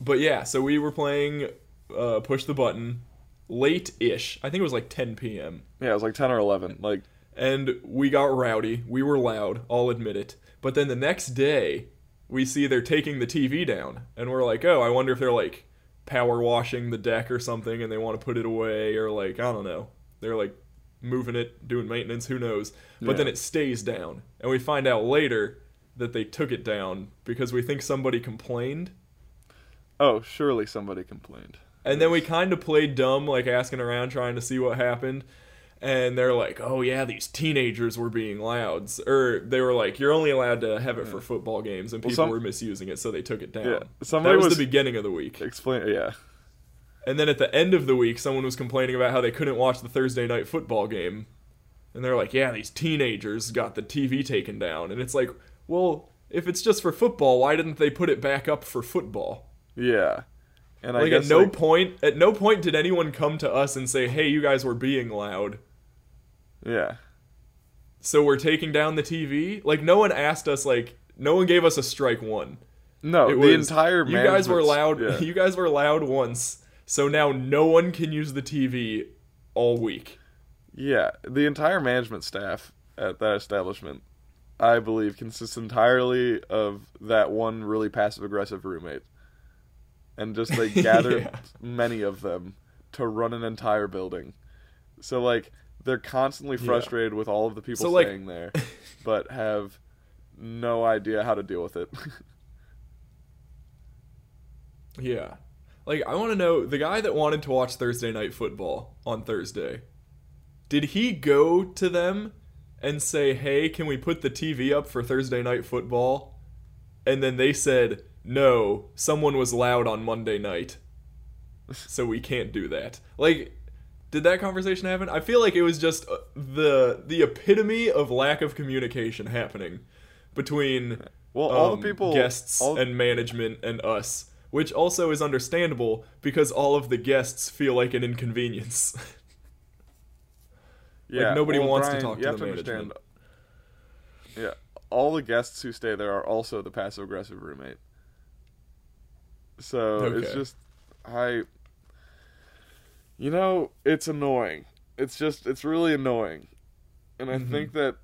but yeah, so we were playing uh, Push the Button late-ish. I think it was like 10 p.m. Yeah, it was like ten or eleven. Like and we got rowdy. We were loud, I'll admit it. But then the next day, we see they're taking the TV down, and we're like, oh, I wonder if they're like power washing the deck or something, and they want to put it away, or like I don't know, they're like moving it, doing maintenance, who knows? But then it stays down, and we find out later that they took it down because we think somebody complained. oh, surely somebody complained. And then we kind of played dumb, like asking around, trying to see what happened. And they're like, "Oh yeah, these teenagers were being loud," or er, they were like, "You're only allowed to have it for football games," and Well, people some- were misusing it, so they took it down. Yeah, somebody that was, was- the beginning of the week. Explain. Yeah. And then at the end of the week, someone was complaining about how they couldn't watch the Thursday night football game, and they're like, "Yeah, these teenagers got the TV taken down," and it's like, well, if it's just for football, why didn't they put it back up for football? Yeah. And I like guess at no like, point at no point did anyone come to us and say hey you guys were being loud yeah. so we're taking down the tv like no one asked us like no one gave us a strike one No, it the was entire you guys were loud Yeah. you guys were loud once so now no one can use the tv all week Yeah, the entire management staff at that establishment, I believe, consists entirely of that one really passive aggressive roommate. And just like gather Yeah. many of them to run an entire building. So like they're constantly Yeah. frustrated with all of the people So, like- staying there, but have no idea how to deal with it. yeah like i want to know the guy that wanted to watch thursday night football on thursday did he go to them and say hey can we put the tv up for thursday night football and then they said no someone was loud on monday night so we can't do that like did that conversation happen i feel like it was just uh, the the epitome of lack of communication happening between well, all um, the people guests all, and management and us which also is understandable because all of the guests feel like an inconvenience Yeah, nobody well, wants to talk to the to understand. Yeah, all the guests who stay there are also the passive aggressive roommate. So it's just I. You know, it's annoying. It's just it's really annoying and I Mhm. think that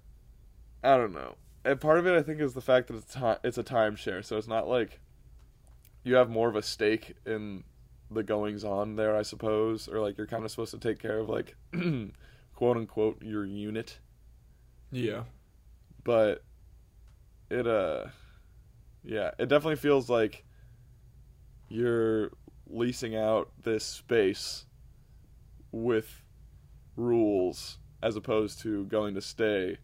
I don't know. And part of it, I think, is the fact that it's ti- it's a timeshare, so it's not like you have more of a stake in the goings on there, I suppose, or like you're kind of supposed to take care of like quote unquote your unit, Yeah. but it uh yeah, it definitely feels like you're leasing out this space with rules as opposed to going to stay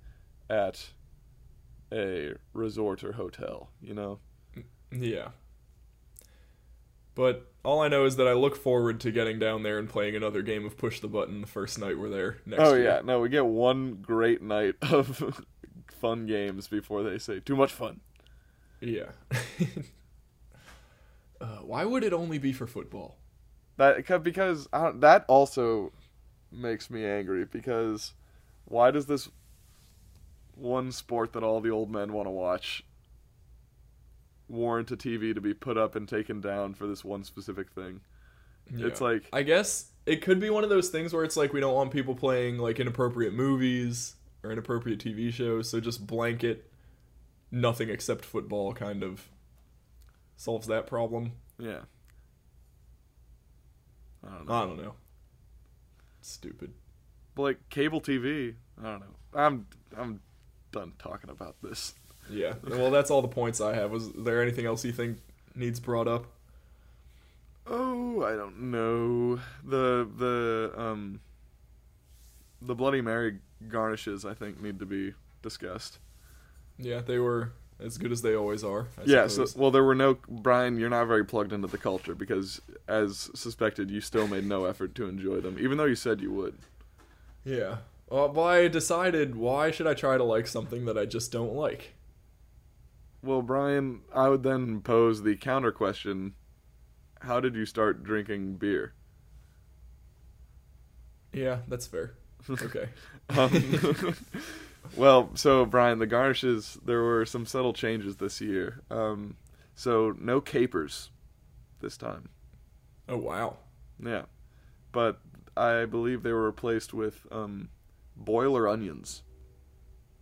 at a resort or hotel, you know? Yeah. But all I know is that I look forward to getting down there and playing another game of push the button the first night we're there next oh year. yeah, no, we get one great night of fun games before they say too much fun. Yeah. uh, why would it only be for football? That because I don't, that also makes me angry because why does this one sport that all the old men want to watch warrant a TV to be put up and taken down for this one specific thing? It's like I guess it could be one of those things where it's like we don't want people playing like inappropriate movies or inappropriate TV shows, so just blanket nothing except football kind of solves that problem. yeah. I don't know. I don't know. Stupid. But like cable TV, I don't know. I'm I'm done talking about this. Yeah. Well, that's all the points I have. Was there anything else you think needs brought up? Oh, I don't know. The the um the Bloody Mary garnishes I think need to be discussed. Yeah, they were as good as they always are. I yeah, so well there were no Bryan, you're not very plugged into the culture because as suspected you still made no effort to enjoy them even though you said you would. yeah. Well, well, I decided why should I try to like something that I just don't like? Well, Bryan, I would then pose the counter question, how did you start drinking beer? Yeah, that's fair. Okay. Um, well, so Bryan, the garnishes there were some subtle changes this year. Um, so no capers this time. Oh wow. Yeah, but I believe they were replaced with um, boiler onions.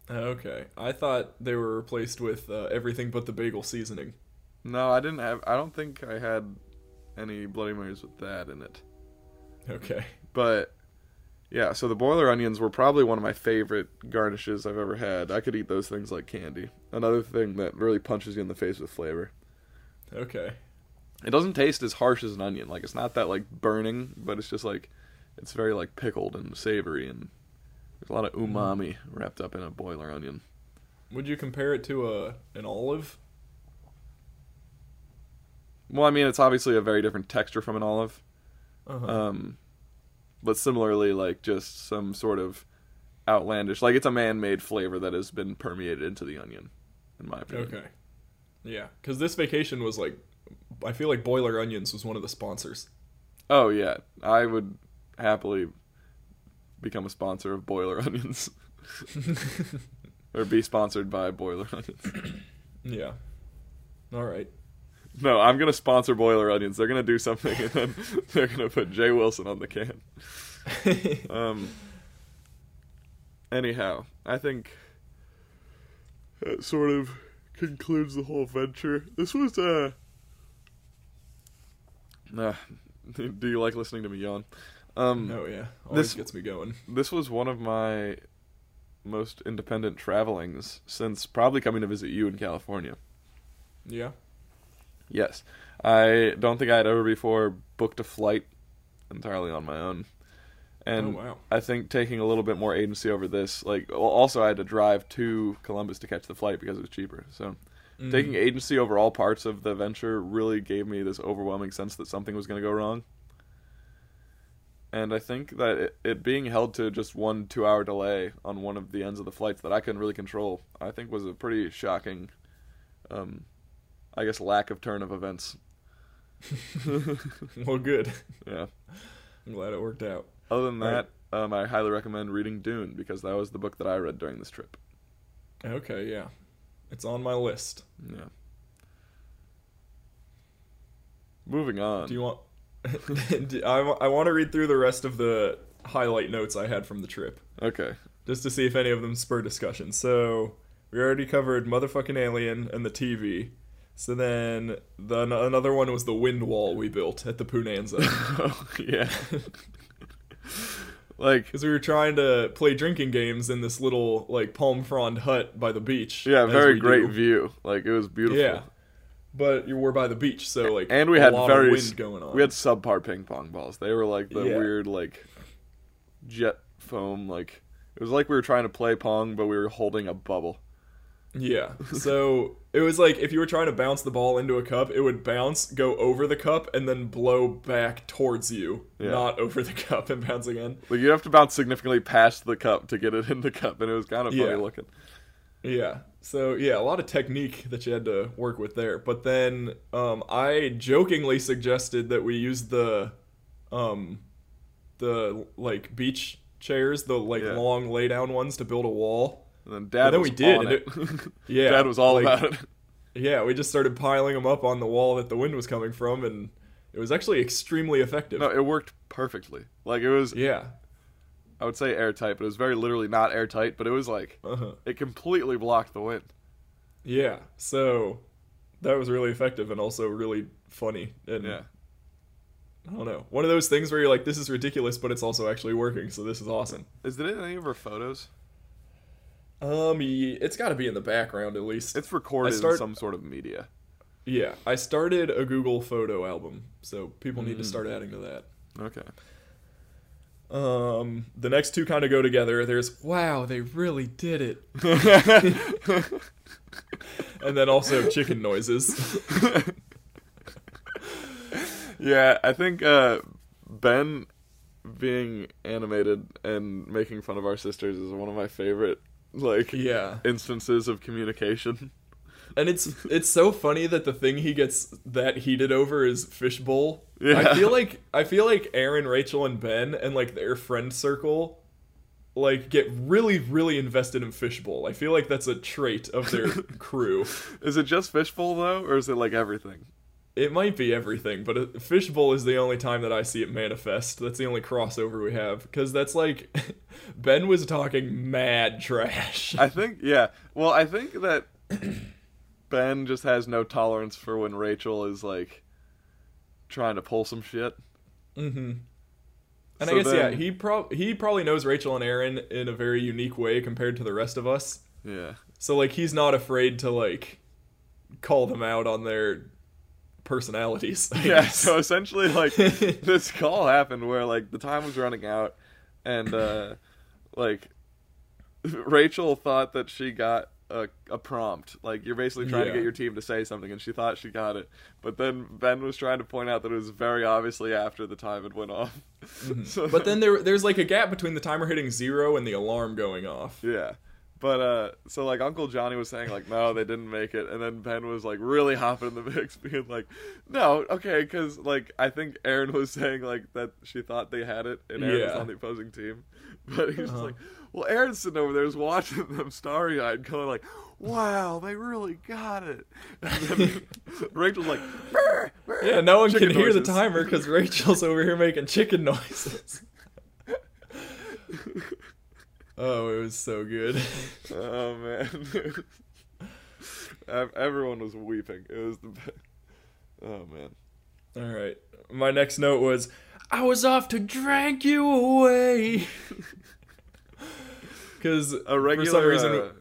Okay. I thought they were replaced with uh, everything but the bagel seasoning. No, I didn't have. I don't think I had any Bloody Marys with that in it. Okay. But yeah, so the boiler onions were probably one of my favorite garnishes I've ever had. I could eat those things like candy. Another thing that really punches you in the face with flavor. Okay. It doesn't taste as harsh as an onion. Like it's not that like burning, but it's just like it's very like pickled and savory and there's a lot of umami wrapped up in a boiler onion. Would you compare it to a an olive? Well, I mean it's obviously a very different texture from an olive. Uh-huh. Um but similarly like just some sort of outlandish like it's a man-made flavor that has been permeated into the onion in my opinion. okay. Yeah, because this vacation was like, I feel like Boiler Onions was one of the sponsors. Oh yeah, I would happily become a sponsor of Boiler Onions or be sponsored by Boiler Onions. yeah. All right. No, I'm gonna sponsor Boiler Onions. They're gonna do something, and then they're gonna put Jay Wilson on the can. Um. Anyhow, I think that sort of concludes the whole venture. This was uh. Uh, do you like listening to me yawn? Um, oh yeah. Always this- gets me going. this was one of my most independent travelings since probably coming to visit you in California. Yeah. Yes. I don't think I had ever before booked a flight entirely on my own. And oh wow. I think taking a little bit more agency over this, like, also I had to drive to Columbus to catch the flight because it was cheaper. So Mhm. taking agency over all parts of the venture really gave me this overwhelming sense that something was going to go wrong. And I think that it, it being held to just one two hour delay on one of the ends of the flights that I couldn't really control, I think was a pretty shocking, um, I guess, lack of turn of events. well, good. Yeah. I'm glad it worked out. Other than Right. that, um, I highly recommend reading Dune because that was the book that I read during this trip. Okay, yeah. It's on my list. Yeah. Moving on. Do you want? Do- I, I want to read through the rest of the highlight notes I had from the trip. Okay. just to see if any of them spur discussion. So we already covered motherfucking alien and the TV. So then the another one was the wind wall we built at the Punanza oh, yeah. like because we were trying to play drinking games in this little like palm frond hut by the beach. yeah, very great do. view. Like it was beautiful. Yeah, but you were by the beach, so like And we a had lot very wind going on. We had subpar ping pong balls. They were like the Yeah. weird like jet foam like it was like we were trying to play pong but we were holding a bubble. Yeah. So it was like if you were trying to bounce the ball into a cup, it would bounce, go over the cup, and then blow back towards you, Yeah. not over the cup and bounce again. Like you have to bounce significantly past the cup to get it in the cup and it was kind of funny Yeah. looking. Yeah. So yeah, a lot of technique that you had to work with there. But then um, I jokingly suggested that we use the um, the like beach chairs, the like Yeah. long lay down ones to build a wall. And then dad And then we did, and it. Yeah. dad was all like, about it. Yeah, we just started piling them up on the wall that the wind was coming from, and it was actually extremely effective. No, it worked perfectly. Like it was Yeah. I would say airtight, but it was very literally not airtight, but it was like Uh-huh. it completely blocked the wind. Yeah. So that was really effective and also really funny. And Yeah. I don't know. One of those things where you're like, this is ridiculous, but it's also actually working, so this is awesome. Is it any of our photos? Um, it's got to be in the background at least. It's recorded start- in some sort of media. yeah, I started a Google photo album, so people need to Mm. start adding to that. Okay. Um, the next two kind of go together. There's wow, they really did it, and then also chicken noises. yeah, I think uh, Ben being animated and making fun of our sisters is one of my favorite like yeah, instances of communication. and it's it's so funny that the thing he gets that heated over is fishbowl. Yeah. I feel like I feel like Aaron, Rachel, and Ben and like their friend circle like get really really invested in fishbowl. I feel like that's a trait of their crew. Is it just fishbowl though, or is it like everything? It might be everything, but a- fishbowl is the only time that I see it manifest. That's the only crossover we have because that's like Ben was talking mad trash. I think yeah. Well, I think that Ben just has no tolerance for when Rachel is like trying to pull some shit. Mm-hmm. And So I guess yeah, he prob he probably knows Rachel and Aaron in a very unique way compared to the rest of us. Yeah. So like he's not afraid to like call them out on their personalities. I Yeah, guess. so essentially like this call happened where like the time was running out and uh like Rachel thought that she got a, a prompt. Like you're basically trying to get your team to say something and she thought she got it. But then Ben was trying to point out that it was very obviously after the time had went off. So but then there there's like a gap between the timer hitting zero and the alarm going off. Yeah. But uh so like Uncle Johnny was saying like no they didn't make it and then Ben was like really hopping in the mix being like no okay cuz like I think Aaron was saying like that she thought they had it and Aaron was on the opposing team. But he's just Uh-huh. like well Aaron's sitting over there just watching them starry-eyed going like wow they really got it. And then Rachel's like "Brr, brr," Yeah, no one can hear the timer because Rachel's over here making chicken noises. Oh, it was so good. Oh man. Everyone was weeping. It was the best. Oh man. All right. My next note was, I was off to drag you away. Because a regular for some reason,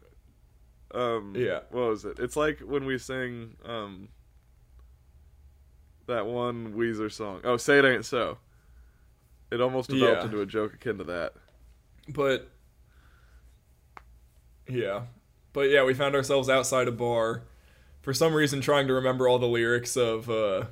uh, um Yeah. what was it it's like when we sing um that one weezer song oh say it ain't so it almost developed Yeah. into a joke akin to that but yeah, but yeah, we found ourselves outside a bar, for some reason trying to remember all the lyrics of. uh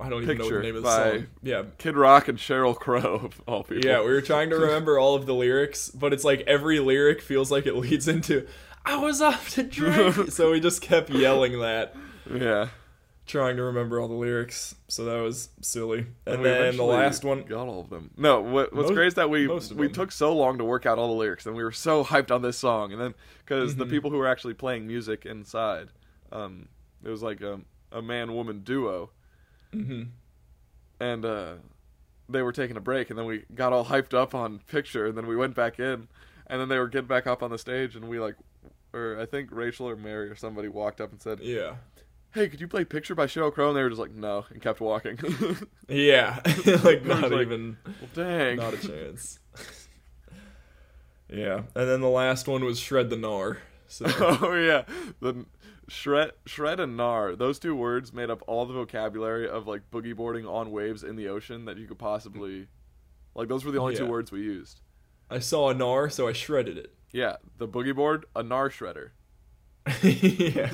I don't even know Picture the name of the song. Yeah, kid rock and sheryl crow of all people Yeah, we were trying to remember all of the lyrics, but it's like every lyric feels like it leads into I was off to drink. so we just kept yelling that, yeah trying to remember all the lyrics. So that was silly. And, we then the last one got all of them no what, what's Most- great is that we we took so long to work out all the lyrics and we were so hyped on this song and then because the Mhm. people who were actually playing music inside um it was like a, a man woman duo Mhm. and uh, they were taking a break, and then we got all hyped up on picture, and then we went back in, and then they were getting back up on the stage, and we like, or I think Rachel or Mary or somebody walked up and said, Yeah. "Hey, could you play Picture by Sheryl Crow?" And they were just like, "No," and kept walking. Yeah. like not like- even well, dang. not a chance. yeah. And then the last one was Shred the Gnar. So oh yeah, the shred, shred, and gnar. Those two words made up all the vocabulary of like boogie boarding on waves in the ocean that you could possibly, like those were the only two words we used. I saw a Gnar, so I shredded it. Yeah, the boogie board, a gnar shredder. yeah.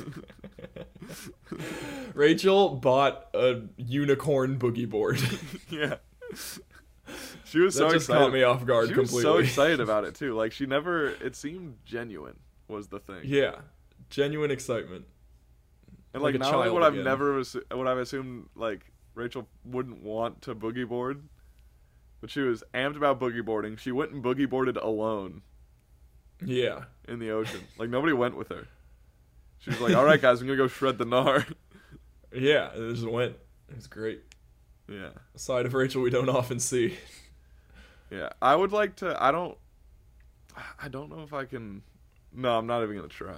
Rachel bought a unicorn boogie board. yeah. She was that so just excited. caught me off guard she was completely. so excited about it too. Like she never. It seemed genuine was the thing. yeah. Genuine excitement. And like like, not only would I've never would I've assumed like Rachel wouldn't want to boogie board, but she was amped about boogie boarding. She went and boogie boarded alone Yeah. in the ocean. like nobody went with her. She was like, "All right, guys, I'm gonna go shred the gnar." Yeah. It just went. It was great. yeah, A side of Rachel we don't often see. yeah. I would like to. I don't. I don't know if I can. No, I'm not even gonna try.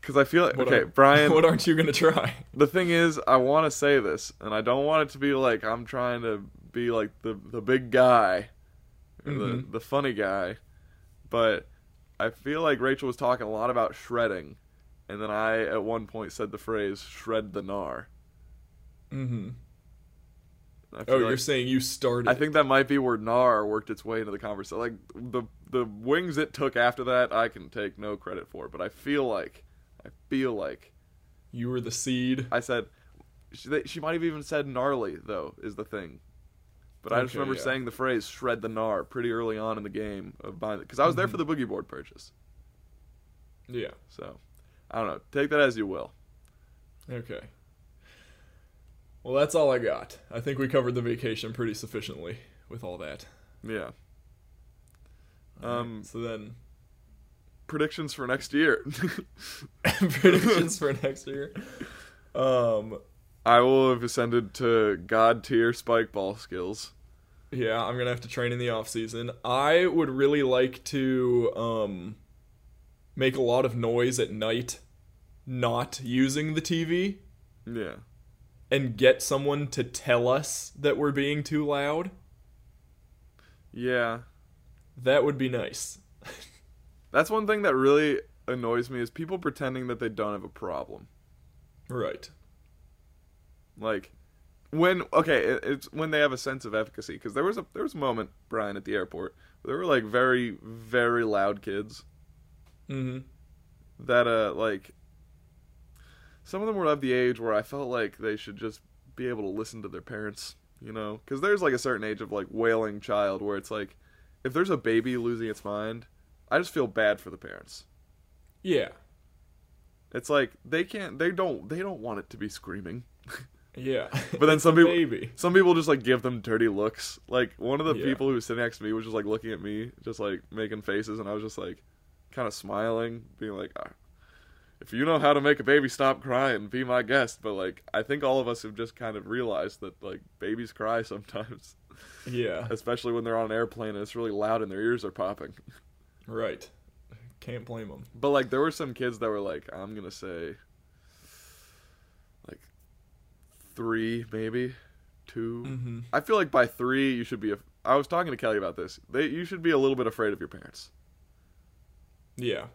Because I feel like What okay, are- Bryan. what aren't you gonna try? the thing is, I want to say this, and I don't want it to be like I'm trying to be like the the big guy, or the mm-hmm. the funny guy, but I feel like Rachel was talking a lot about shredding, and then I at one point said the phrase "shred the gnar." Mm-hmm. Oh, like- you're saying you started. I think that might be where gnar worked its way into the conversation. Like the the wings it took after that, I can take no credit for, but I feel like I feel like you were the seed. I said she, she might have even said gnarly though is the thing. But I just Okay, remember yeah. saying the phrase "shred the gnar" pretty early on in the game of buying it because I was there Mhm. for the boogie board purchase. Yeah. So I don't know. Take that as you will. Okay. Well, that's all I got. I think we covered the vacation pretty sufficiently with all that. Yeah. Um, so then Predictions for next year. predictions for next year. Um, I will have ascended to god tier spike ball skills. Yeah, I'm gonna have to train in the off season. I would really like to um make a lot of noise at night, not using the TV, Yeah. and get someone to tell us that we're being too loud. Yeah. That would be nice. That's one thing that really annoys me is people pretending that they don't have a problem. Right. Like when okay, it, it's when they have a sense of efficacy because there was a there was a moment Bryan at the airport where there were like very very loud kids Mm-hmm. that uh like some of them were of the age where I felt like they should just be able to listen to their parents, you know, because there's like a certain age of like wailing child where it's like if there's a baby losing its mind, I just feel bad for the parents. Yeah. It's like they can't they don't they don't want it to be screaming. Yeah. But then some people baby. some people just like give them dirty looks. Like one of the Yeah. people who was sitting next to me was just like looking at me, just like making faces, and I was just like kind of smiling, being like, "Ah, "If you know how to make a baby stop crying, be my guest." But like, I think all of us have just kind of realized that like babies cry sometimes, Yeah. especially when they're on an airplane and it's really loud and their ears are popping. Right. Can't blame them. But like, there were some kids that were like, I'm gonna say, like, three maybe, 2 Mm-hmm. I feel like by three you should be. A, I was talking to Kelly about this. They you should be a little bit afraid of your parents. Yeah.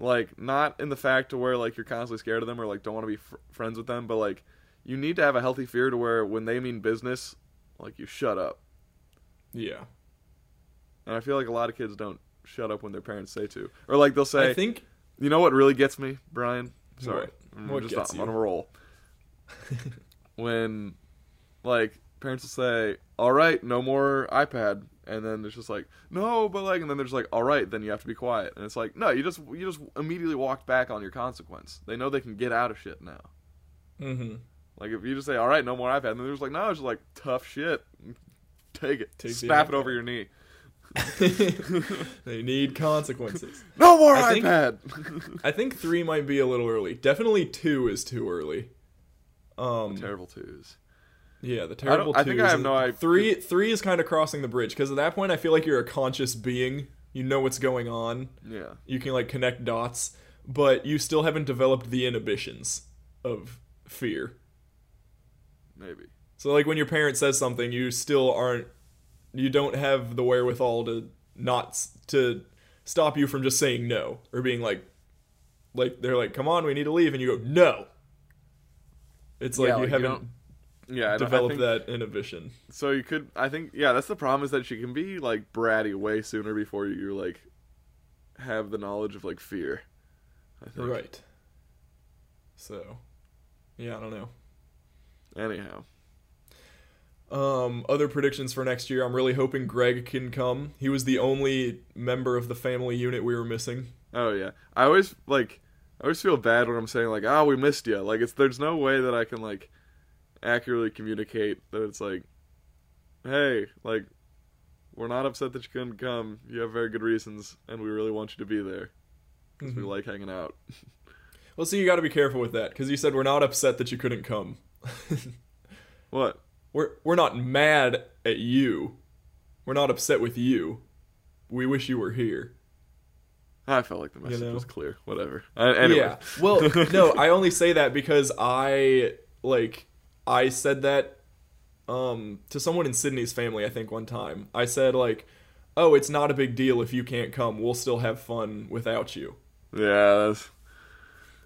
Like not in the fact to where like you're constantly scared of them or like don't want to be fr- friends with them, but like you need to have a healthy fear to where when they mean business, like you shut up. Yeah. And I feel like a lot of kids don't shut up when their parents say to, or like they'll say, I think you know what really gets me, Bryan? Sorry, What? I'm just gets on, on a roll. when like parents will say, "All right, no more iPad," and then it's just like, "No," but like, and then they're like, "All right, then you have to be quiet," and it's like, no, you just you just immediately walked back on your consequence. They know they can get out of shit now. mm-hmm. Like if you just say, "All right, no more iPad," and then they're like, "No," it's just like tough shit. Take it, Take snap it over your knee. they need consequences. No more I think- iPad. I think three might be a little early. Definitely two is too early. Um, Terrible twos. Yeah, the terrible. I two think I have no idea. Three, three is kind of crossing the bridge because at that point I feel like you're a conscious being. You know what's going on. Yeah. You can like connect dots, but you still haven't developed the inhibitions of fear. Maybe. So like when your parent says something, you still aren't. You don't have the wherewithal to not to stop you from just saying no or being like, like they're like, "Come on, we need to leave," and you go, "No." It's like Yeah, you like, haven't don't- Yeah. I don't- I developed think- that inhibition. So you could, I think, yeah, that's the problem is that she can be like bratty way sooner before you like have the knowledge of like fear. I think. Right. So, yeah, I don't know. Anyhow, Um, other predictions for next year. I'm really hoping Greg can come. He was the only member of the family unit we were missing. oh yeah, I always like, I always feel bad when I'm saying like, oh, we missed you. Like it's there's no way that I can like accurately communicate that it's like, hey, like we're not upset that you couldn't come. You have very good reasons, and we really want you to be there because we Mhm. like hanging out. Well, see, you got to be careful with that because you said we're not upset that you couldn't come. What? we're we're not mad at you. We're not upset with you. We wish you were here. I felt like the message know? was clear. Whatever. Uh, anyway. Yeah. Well, no, I only say that because I like I said that um to someone in Sydney's family I think one time. I said like, "Oh, it's not a big deal if you can't come. We'll still have fun without you." Yeah, that's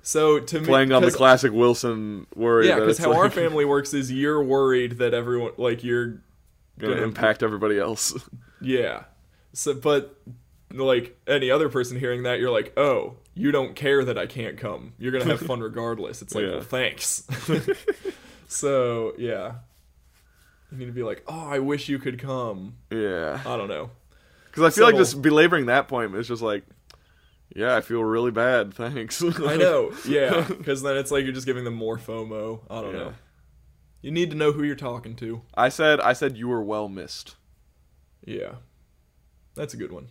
So to me playing on the classic Wilson worry. Yeah, because it's, how our family works is you're worried that everyone like you're gonna gonna- impact everybody else. Yeah. So, but like any other person hearing that, you're like, oh, you don't care that I can't come. You're gonna have fun regardless. It's like, Yeah. well, thanks. so yeah, you need to be like, oh, I wish you could come. yeah, I don't know. because I feel like just belaboring that point is just like, yeah, I feel really bad. Thanks. I know. Yeah, because then it's like you're just giving them more FOMO. I don't Yeah. know. You need to know who you're talking to. I said, I said you were well missed. Yeah, that's a good one.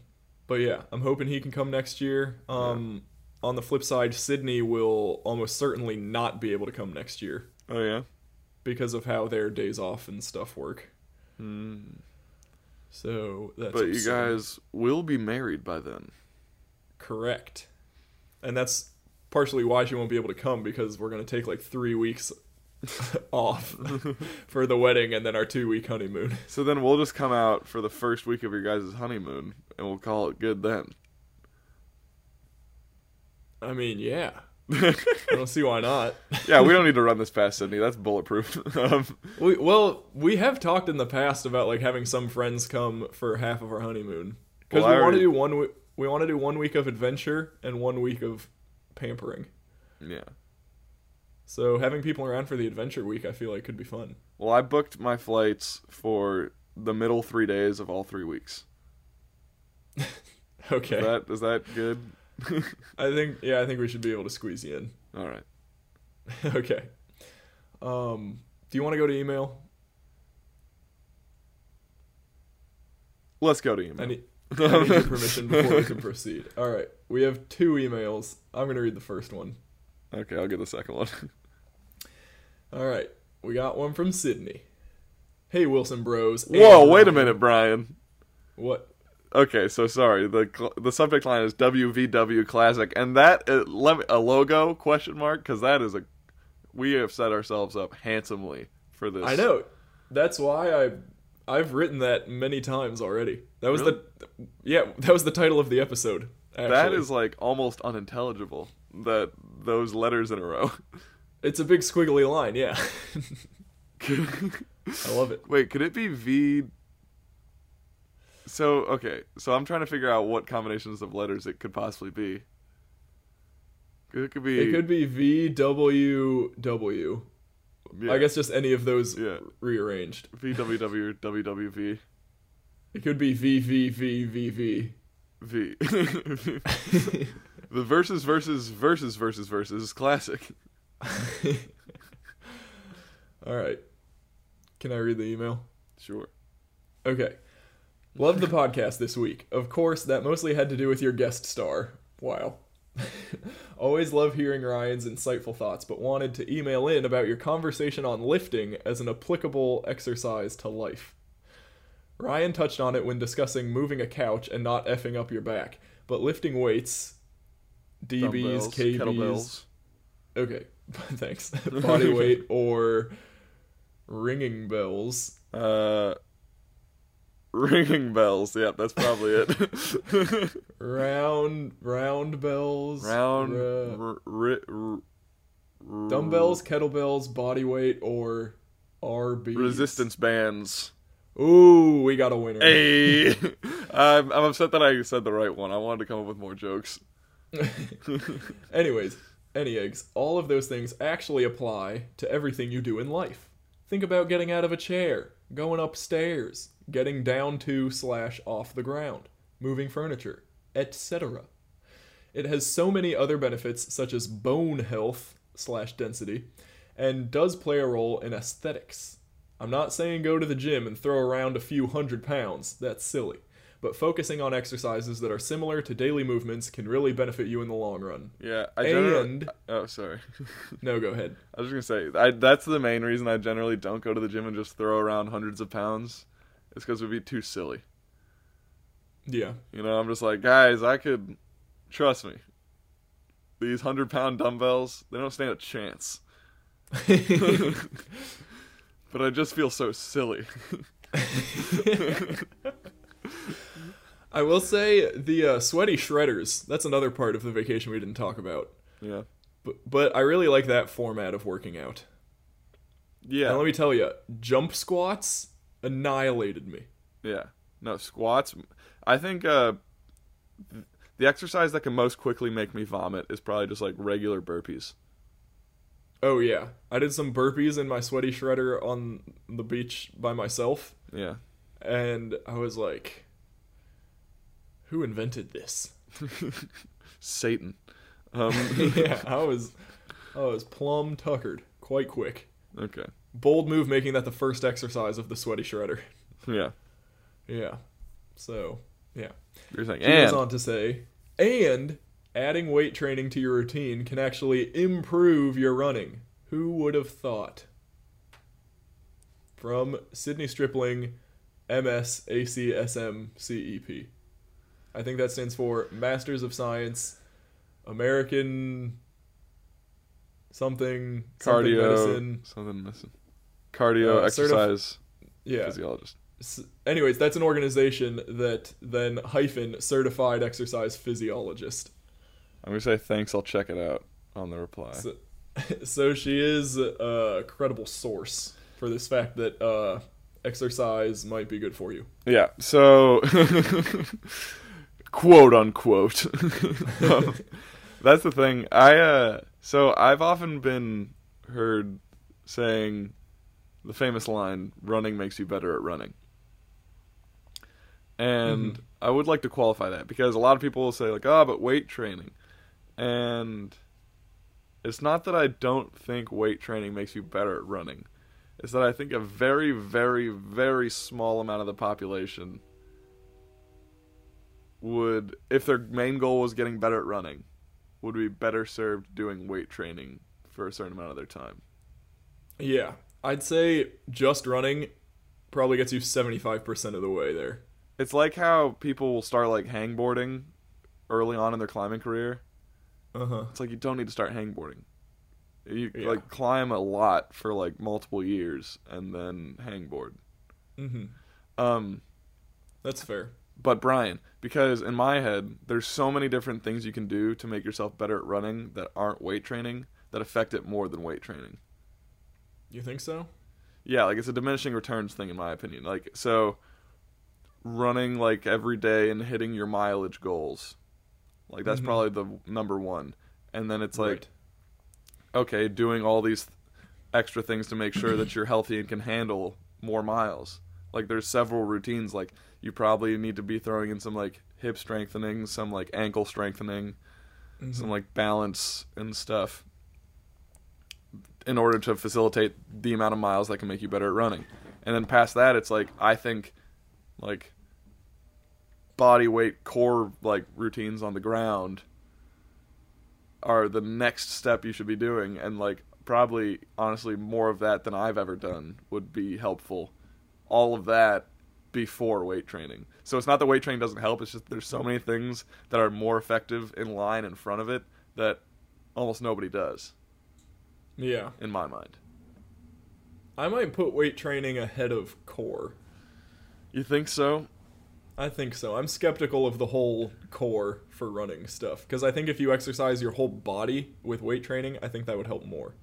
But yeah, I'm hoping he can come next year. Um, On the flip side, Sydney will almost certainly not be able to come next year Oh yeah. because of how their days off and stuff work. Hmm. So that's But you guys will be married by then. correct, and that's partially why she won't be able to come because we're gonna take like three weeks off for the wedding and then our two week honeymoon. So then we'll just come out for the first week of your guys' honeymoon, and we'll call it good then. I mean, yeah, I don't see why not. yeah, we don't need to run this past Sydney. That's bulletproof. um, We, well, we have talked in the past about like having some friends come for half of our honeymoon because Well, we want to do one. We, we want to do one week of adventure and one week of pampering. yeah. So having people around for the adventure week, I feel like could be fun. Well, I booked my flights for the middle three days of all three weeks. Okay, Is that is that good? I think yeah, I think we should be able to squeeze you in. all right. okay. Um, do you want to go to email? Let's go to email. I need, I need your permission before we can proceed. All right, we have two emails. I'm gonna read the first one. okay, I'll get the second one. All right, we got one from Sydney. Hey Wilson Bros. Whoa, wait a minute, Bryan. What? Okay, so sorry. the The subject line is WVW Classic, and that uh, let me, a logo question mark because that is a we have set ourselves up handsomely for this. I know. That's why I I've written that many times already. That was the yeah, that was the title of the episode. Actually. that is like almost unintelligible. That those letters in a row. it's a big squiggly line. Yeah, I love it. Wait, could it be V? So okay, so I'm trying to figure out what combinations of letters it could possibly be. It could be. It could be V W W. yeah, I guess just any of those Yeah. rearranged. VWW WWV It could be V V V V V. V. the verses versus verses versus versus classic. All right. Can I read the email? Sure. Okay. Loved the podcast this week. Of course, that mostly had to do with your guest star. Wow. Always love hearing Ryan's insightful thoughts, but wanted to email in about your conversation on lifting as an applicable exercise to life. Ryan touched on it when discussing moving a couch and not effing up your back, but lifting weights, DBs, KBs, okay, thanks, body weight or ringing bells. Uh, ringing bells. Yeah, that's probably it. round round bells Round uh, r- r- r- dumbbells kettlebells body weight or rb resistance bands. ooh we got a winner Hey, I'm, I'm upset that I said the right one. I wanted to come up with more jokes. anyways any eggs all of those things actually apply to everything you do in life think about getting out of a chair going upstairs getting down to slash off the ground moving furniture etc It has so many other benefits, such as bone health slash density, and does play a role in aesthetics. I'm not saying go to the gym and throw around a few hundred pounds, that's silly. But focusing on exercises that are similar to daily movements can really benefit you in the long run. Yeah, I generally. And Oh, sorry. no, go ahead. I was just gonna say I, that's the main reason I generally don't go to the gym and just throw around hundreds of pounds. It's because it would be too silly. Yeah. You know, I'm just like, guys, I could trust me. These hundred pound dumbbells, they don't stand a chance. But I just feel so silly. I will say the uh, sweaty shredders. That's another part of the vacation we didn't talk about. yeah. But but I really like that format of working out. Yeah. And let me tell you, jump squats annihilated me. Yeah. No, squats. I think uh, the exercise that can most quickly make me vomit is probably just like regular burpees. Oh yeah, I did some burpees in my sweaty shredder on the beach by myself, Yeah. And I was like, "Who invented this?" Satan. Um, yeah, I was, I was plumb tuckered quite quick. okay. Bold move, making that the first exercise of the sweaty shredder. Yeah. Yeah, so yeah. You're saying, She goes on to say, and adding weight training to your routine can actually improve your running. Who would have thought? From Sydney Stripling, MS ACSM I think that stands for Masters of Science, American something, something cardio. medicine. Something missing. Cardio Uh, certif- exercise Yeah. physiologist. S- anyways, that's an organization that then hyphen certified exercise physiologist. I'm gonna say thanks. I'll check it out on the reply. So, so she is a credible source for this fact that uh, exercise might be good for you. Yeah. So, quote unquote. Um, that's the thing. I uh, so I've often been heard saying the famous line, "Running makes you better at running." And I would like to qualify that because a lot of people will say like, "Ah, but weight training," and it's not that I don't think weight training makes you better at running. It's that I think a very, very, very small amount of the population would, if their main goal was getting better at running, would be better served doing weight training for a certain amount of their time. Yeah, I'd say just running probably gets you 75% of the way there. It's like how people will start like hangboarding early on in their climbing career. Uh huh. It's like you don't need to start hangboarding. You Yeah. like climb a lot for like multiple years and then hangboard. Mm-hmm. Um, That's fair. but Bryan, because in my head, there's so many different things you can do to make yourself better at running that aren't weight training that affect it more than weight training. You think so? Yeah, like it's a diminishing returns thing in my opinion. Like so running like every day and hitting your mileage goals. Like that's Mhm. probably the number 1. And then it's like Right. Okay, doing all these extra things to make sure that you're healthy and can handle more miles. Like there's several routines like you probably need to be throwing in some like hip strengthening, some like ankle strengthening, Mhm. some like balance and stuff in order to facilitate the amount of miles that can make you better at running. And then past that it's like I think like body weight core like routines on the ground are the next step you should be doing and like probably honestly more of that than I've ever done would be helpful. All of that before weight training. So it's not that weight training doesn't help, it's just there's so many things that are more effective in line in front of it that almost nobody does Yeah. in my mind. I might put weight training ahead of core. You think so? I think so. I'm skeptical of the whole core for running stuff because I think if you exercise your whole body with weight training, I think that would help more.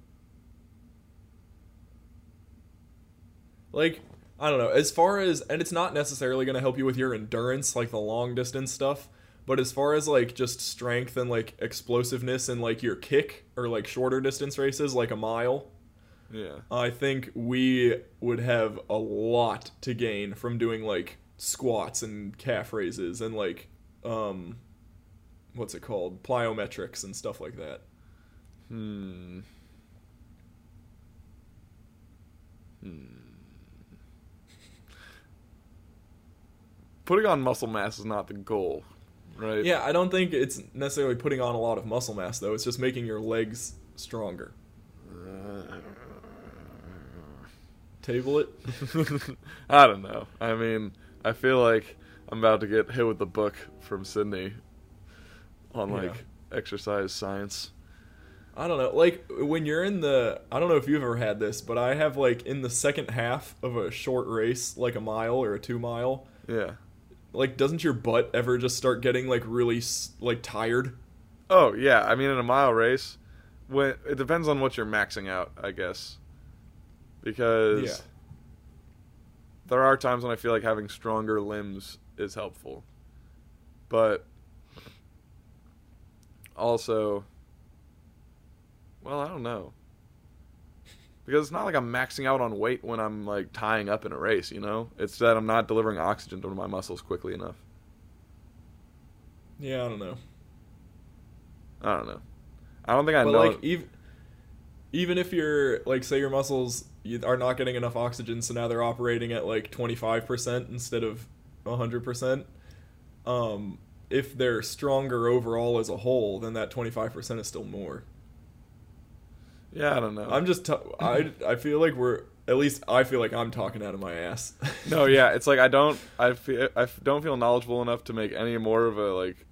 Like, I don't know, as far as and it's not necessarily going to help you with your endurance like the long distance stuff, but as far as like just strength and like explosiveness and like your kick or like shorter distance races like a mile, Yeah. I think we would have a lot to gain from doing like squats and calf raises and like um what's it called? plyometrics and stuff like that. Hmm. Hmm. Putting on muscle mass is not the goal, right? Yeah, I don't think it's necessarily putting on a lot of muscle mass though. It's just making your legs stronger. Table it. I don't know. I mean, I feel like I'm about to get hit with the book from Sydney on like Yeah. exercise science. I don't know. Like when you're in the I don't know if you've ever had this, but I have like in the second half of a short race, like a mile or a 2 mile, Yeah. like doesn't your butt ever just start getting like really like tired? Oh yeah. I mean, in a mile race, when it depends on what you're maxing out, I guess, because Yeah. There are times when I feel like having stronger limbs is helpful, but also, well, I don't know. Because it's not like I'm maxing out on weight when I'm like tying up in a race, you know? It's that I'm not delivering oxygen to my muscles quickly enough. Yeah, I don't know. I don't know. I don't think I but know. like even even if you're like say your muscles are not getting enough oxygen so now they're operating at like 25% instead of 100% um if they're stronger overall as a whole then that 25% is still more yeah, I don't know. i'm just t- I, I feel like we're at least i feel like i'm talking out of my ass No, yeah, it's like I don't I feel I don't feel knowledgeable enough to make any more of a like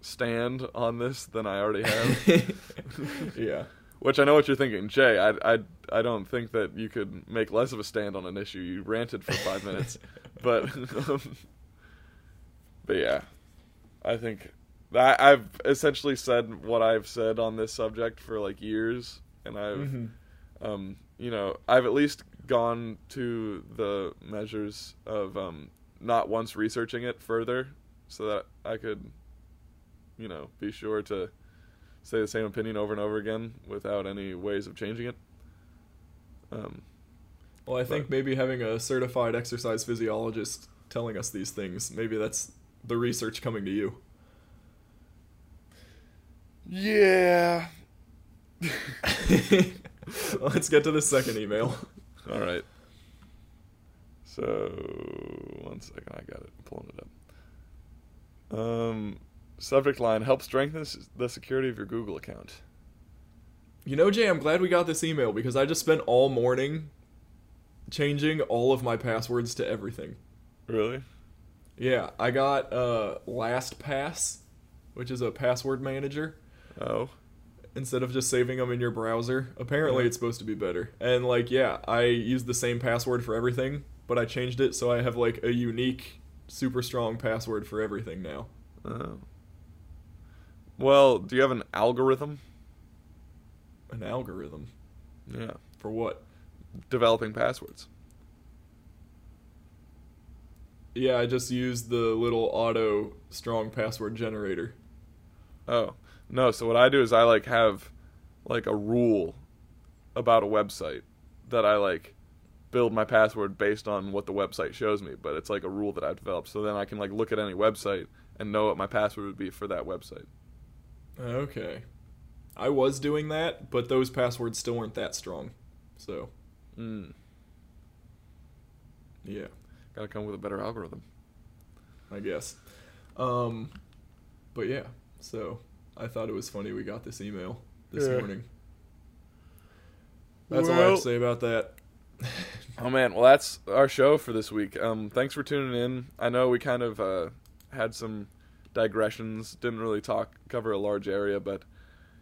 stand on this than I already have. yeah Which I know what you're thinking, Jay. I I I don't think that you could make less of a stand on an issue. You ranted for five minutes, but but yeah, I think that I've essentially said what I've said on this subject for like years, and I've Mhm. um, you know, I've at least gone to the measures of um, not once researching it further, so that I could, you know, be sure to say the same opinion over and over again without any ways of changing it. Um, well i think But- maybe having a certified exercise physiologist telling us these things maybe that's the research coming to you yeah. Let's get to the second email. All right. So one second, I got it. I'm pulling it up. Um, subject line: Help strengthen the security of your Google account. You know, Jay, I'm glad we got this email because I just spent all morning changing all of my passwords to everything. Really? Yeah, I got uh, LastPass, which is a password manager, Oh. instead of just saving them in your browser. Apparently, Yeah. it's supposed to be better. And, like, yeah, I use the same password for everything, but I changed it so I have, like, a unique, super strong password for everything now. Oh. Well, do you have an algorithm? An algorithm. Yeah. For what? Developing passwords. Yeah, I just used the little auto strong password generator. Oh. No, so what I do is I like have like a rule about a website that I like build my password based on what the website shows me, but it's like a rule that I've developed so then I can like look at any website and know what my password would be for that website. Okay. I was doing that, but those passwords still weren't that strong. So, Mm. yeah, Got to come with a better algorithm. I guess. Um but yeah. So, I thought it was funny we got this email this Yeah. morning. That's all I have to say about that. Oh man, well that's our show for this week. Um, thanks for tuning in. I know we kind of uh, had some digressions, didn't really talk cover a large area, but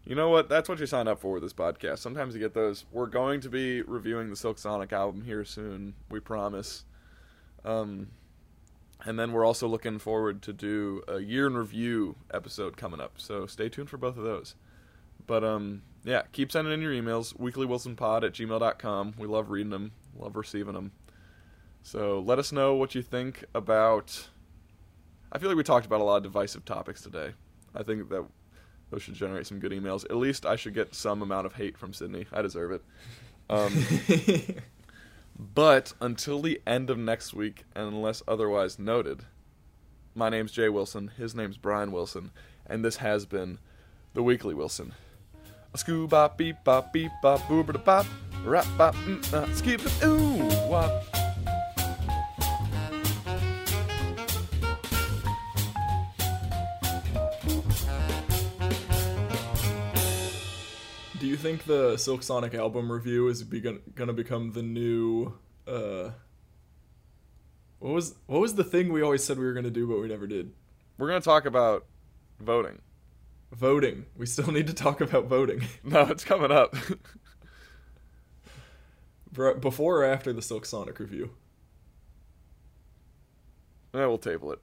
you know what? That's what you sign up for with this podcast. Sometimes you get those. We're going to be reviewing the Silk Sonic album here soon. We promise. Um, and then we're also looking forward to do a year in review episode coming up. So stay tuned for both of those. But um, yeah, keep sending in your emails. Weeklywilsonpod at gmail.com. We love reading them, love receiving them. So let us know what you think about. I feel like we talked about a lot of divisive topics today. I think that those should generate some good emails. At least I should get some amount of hate from Sydney. I deserve it. Um, but until the end of next week, and unless otherwise noted, my name's Jay Wilson. His name's Bryan Wilson, and this has been the Weekly Wilson. A scoo bop beep bop beep bop boo ba da bop rap bop mm, uh, skip ooh wop. Think the Silk Sonic album review is be- gonna become the new? Uh, what was what was the thing we always said we were gonna do but we never did? We're gonna talk about voting. Voting. We still need to talk about voting. No, it's coming up. Before or after the Silk Sonic review? yeah, we'll table it.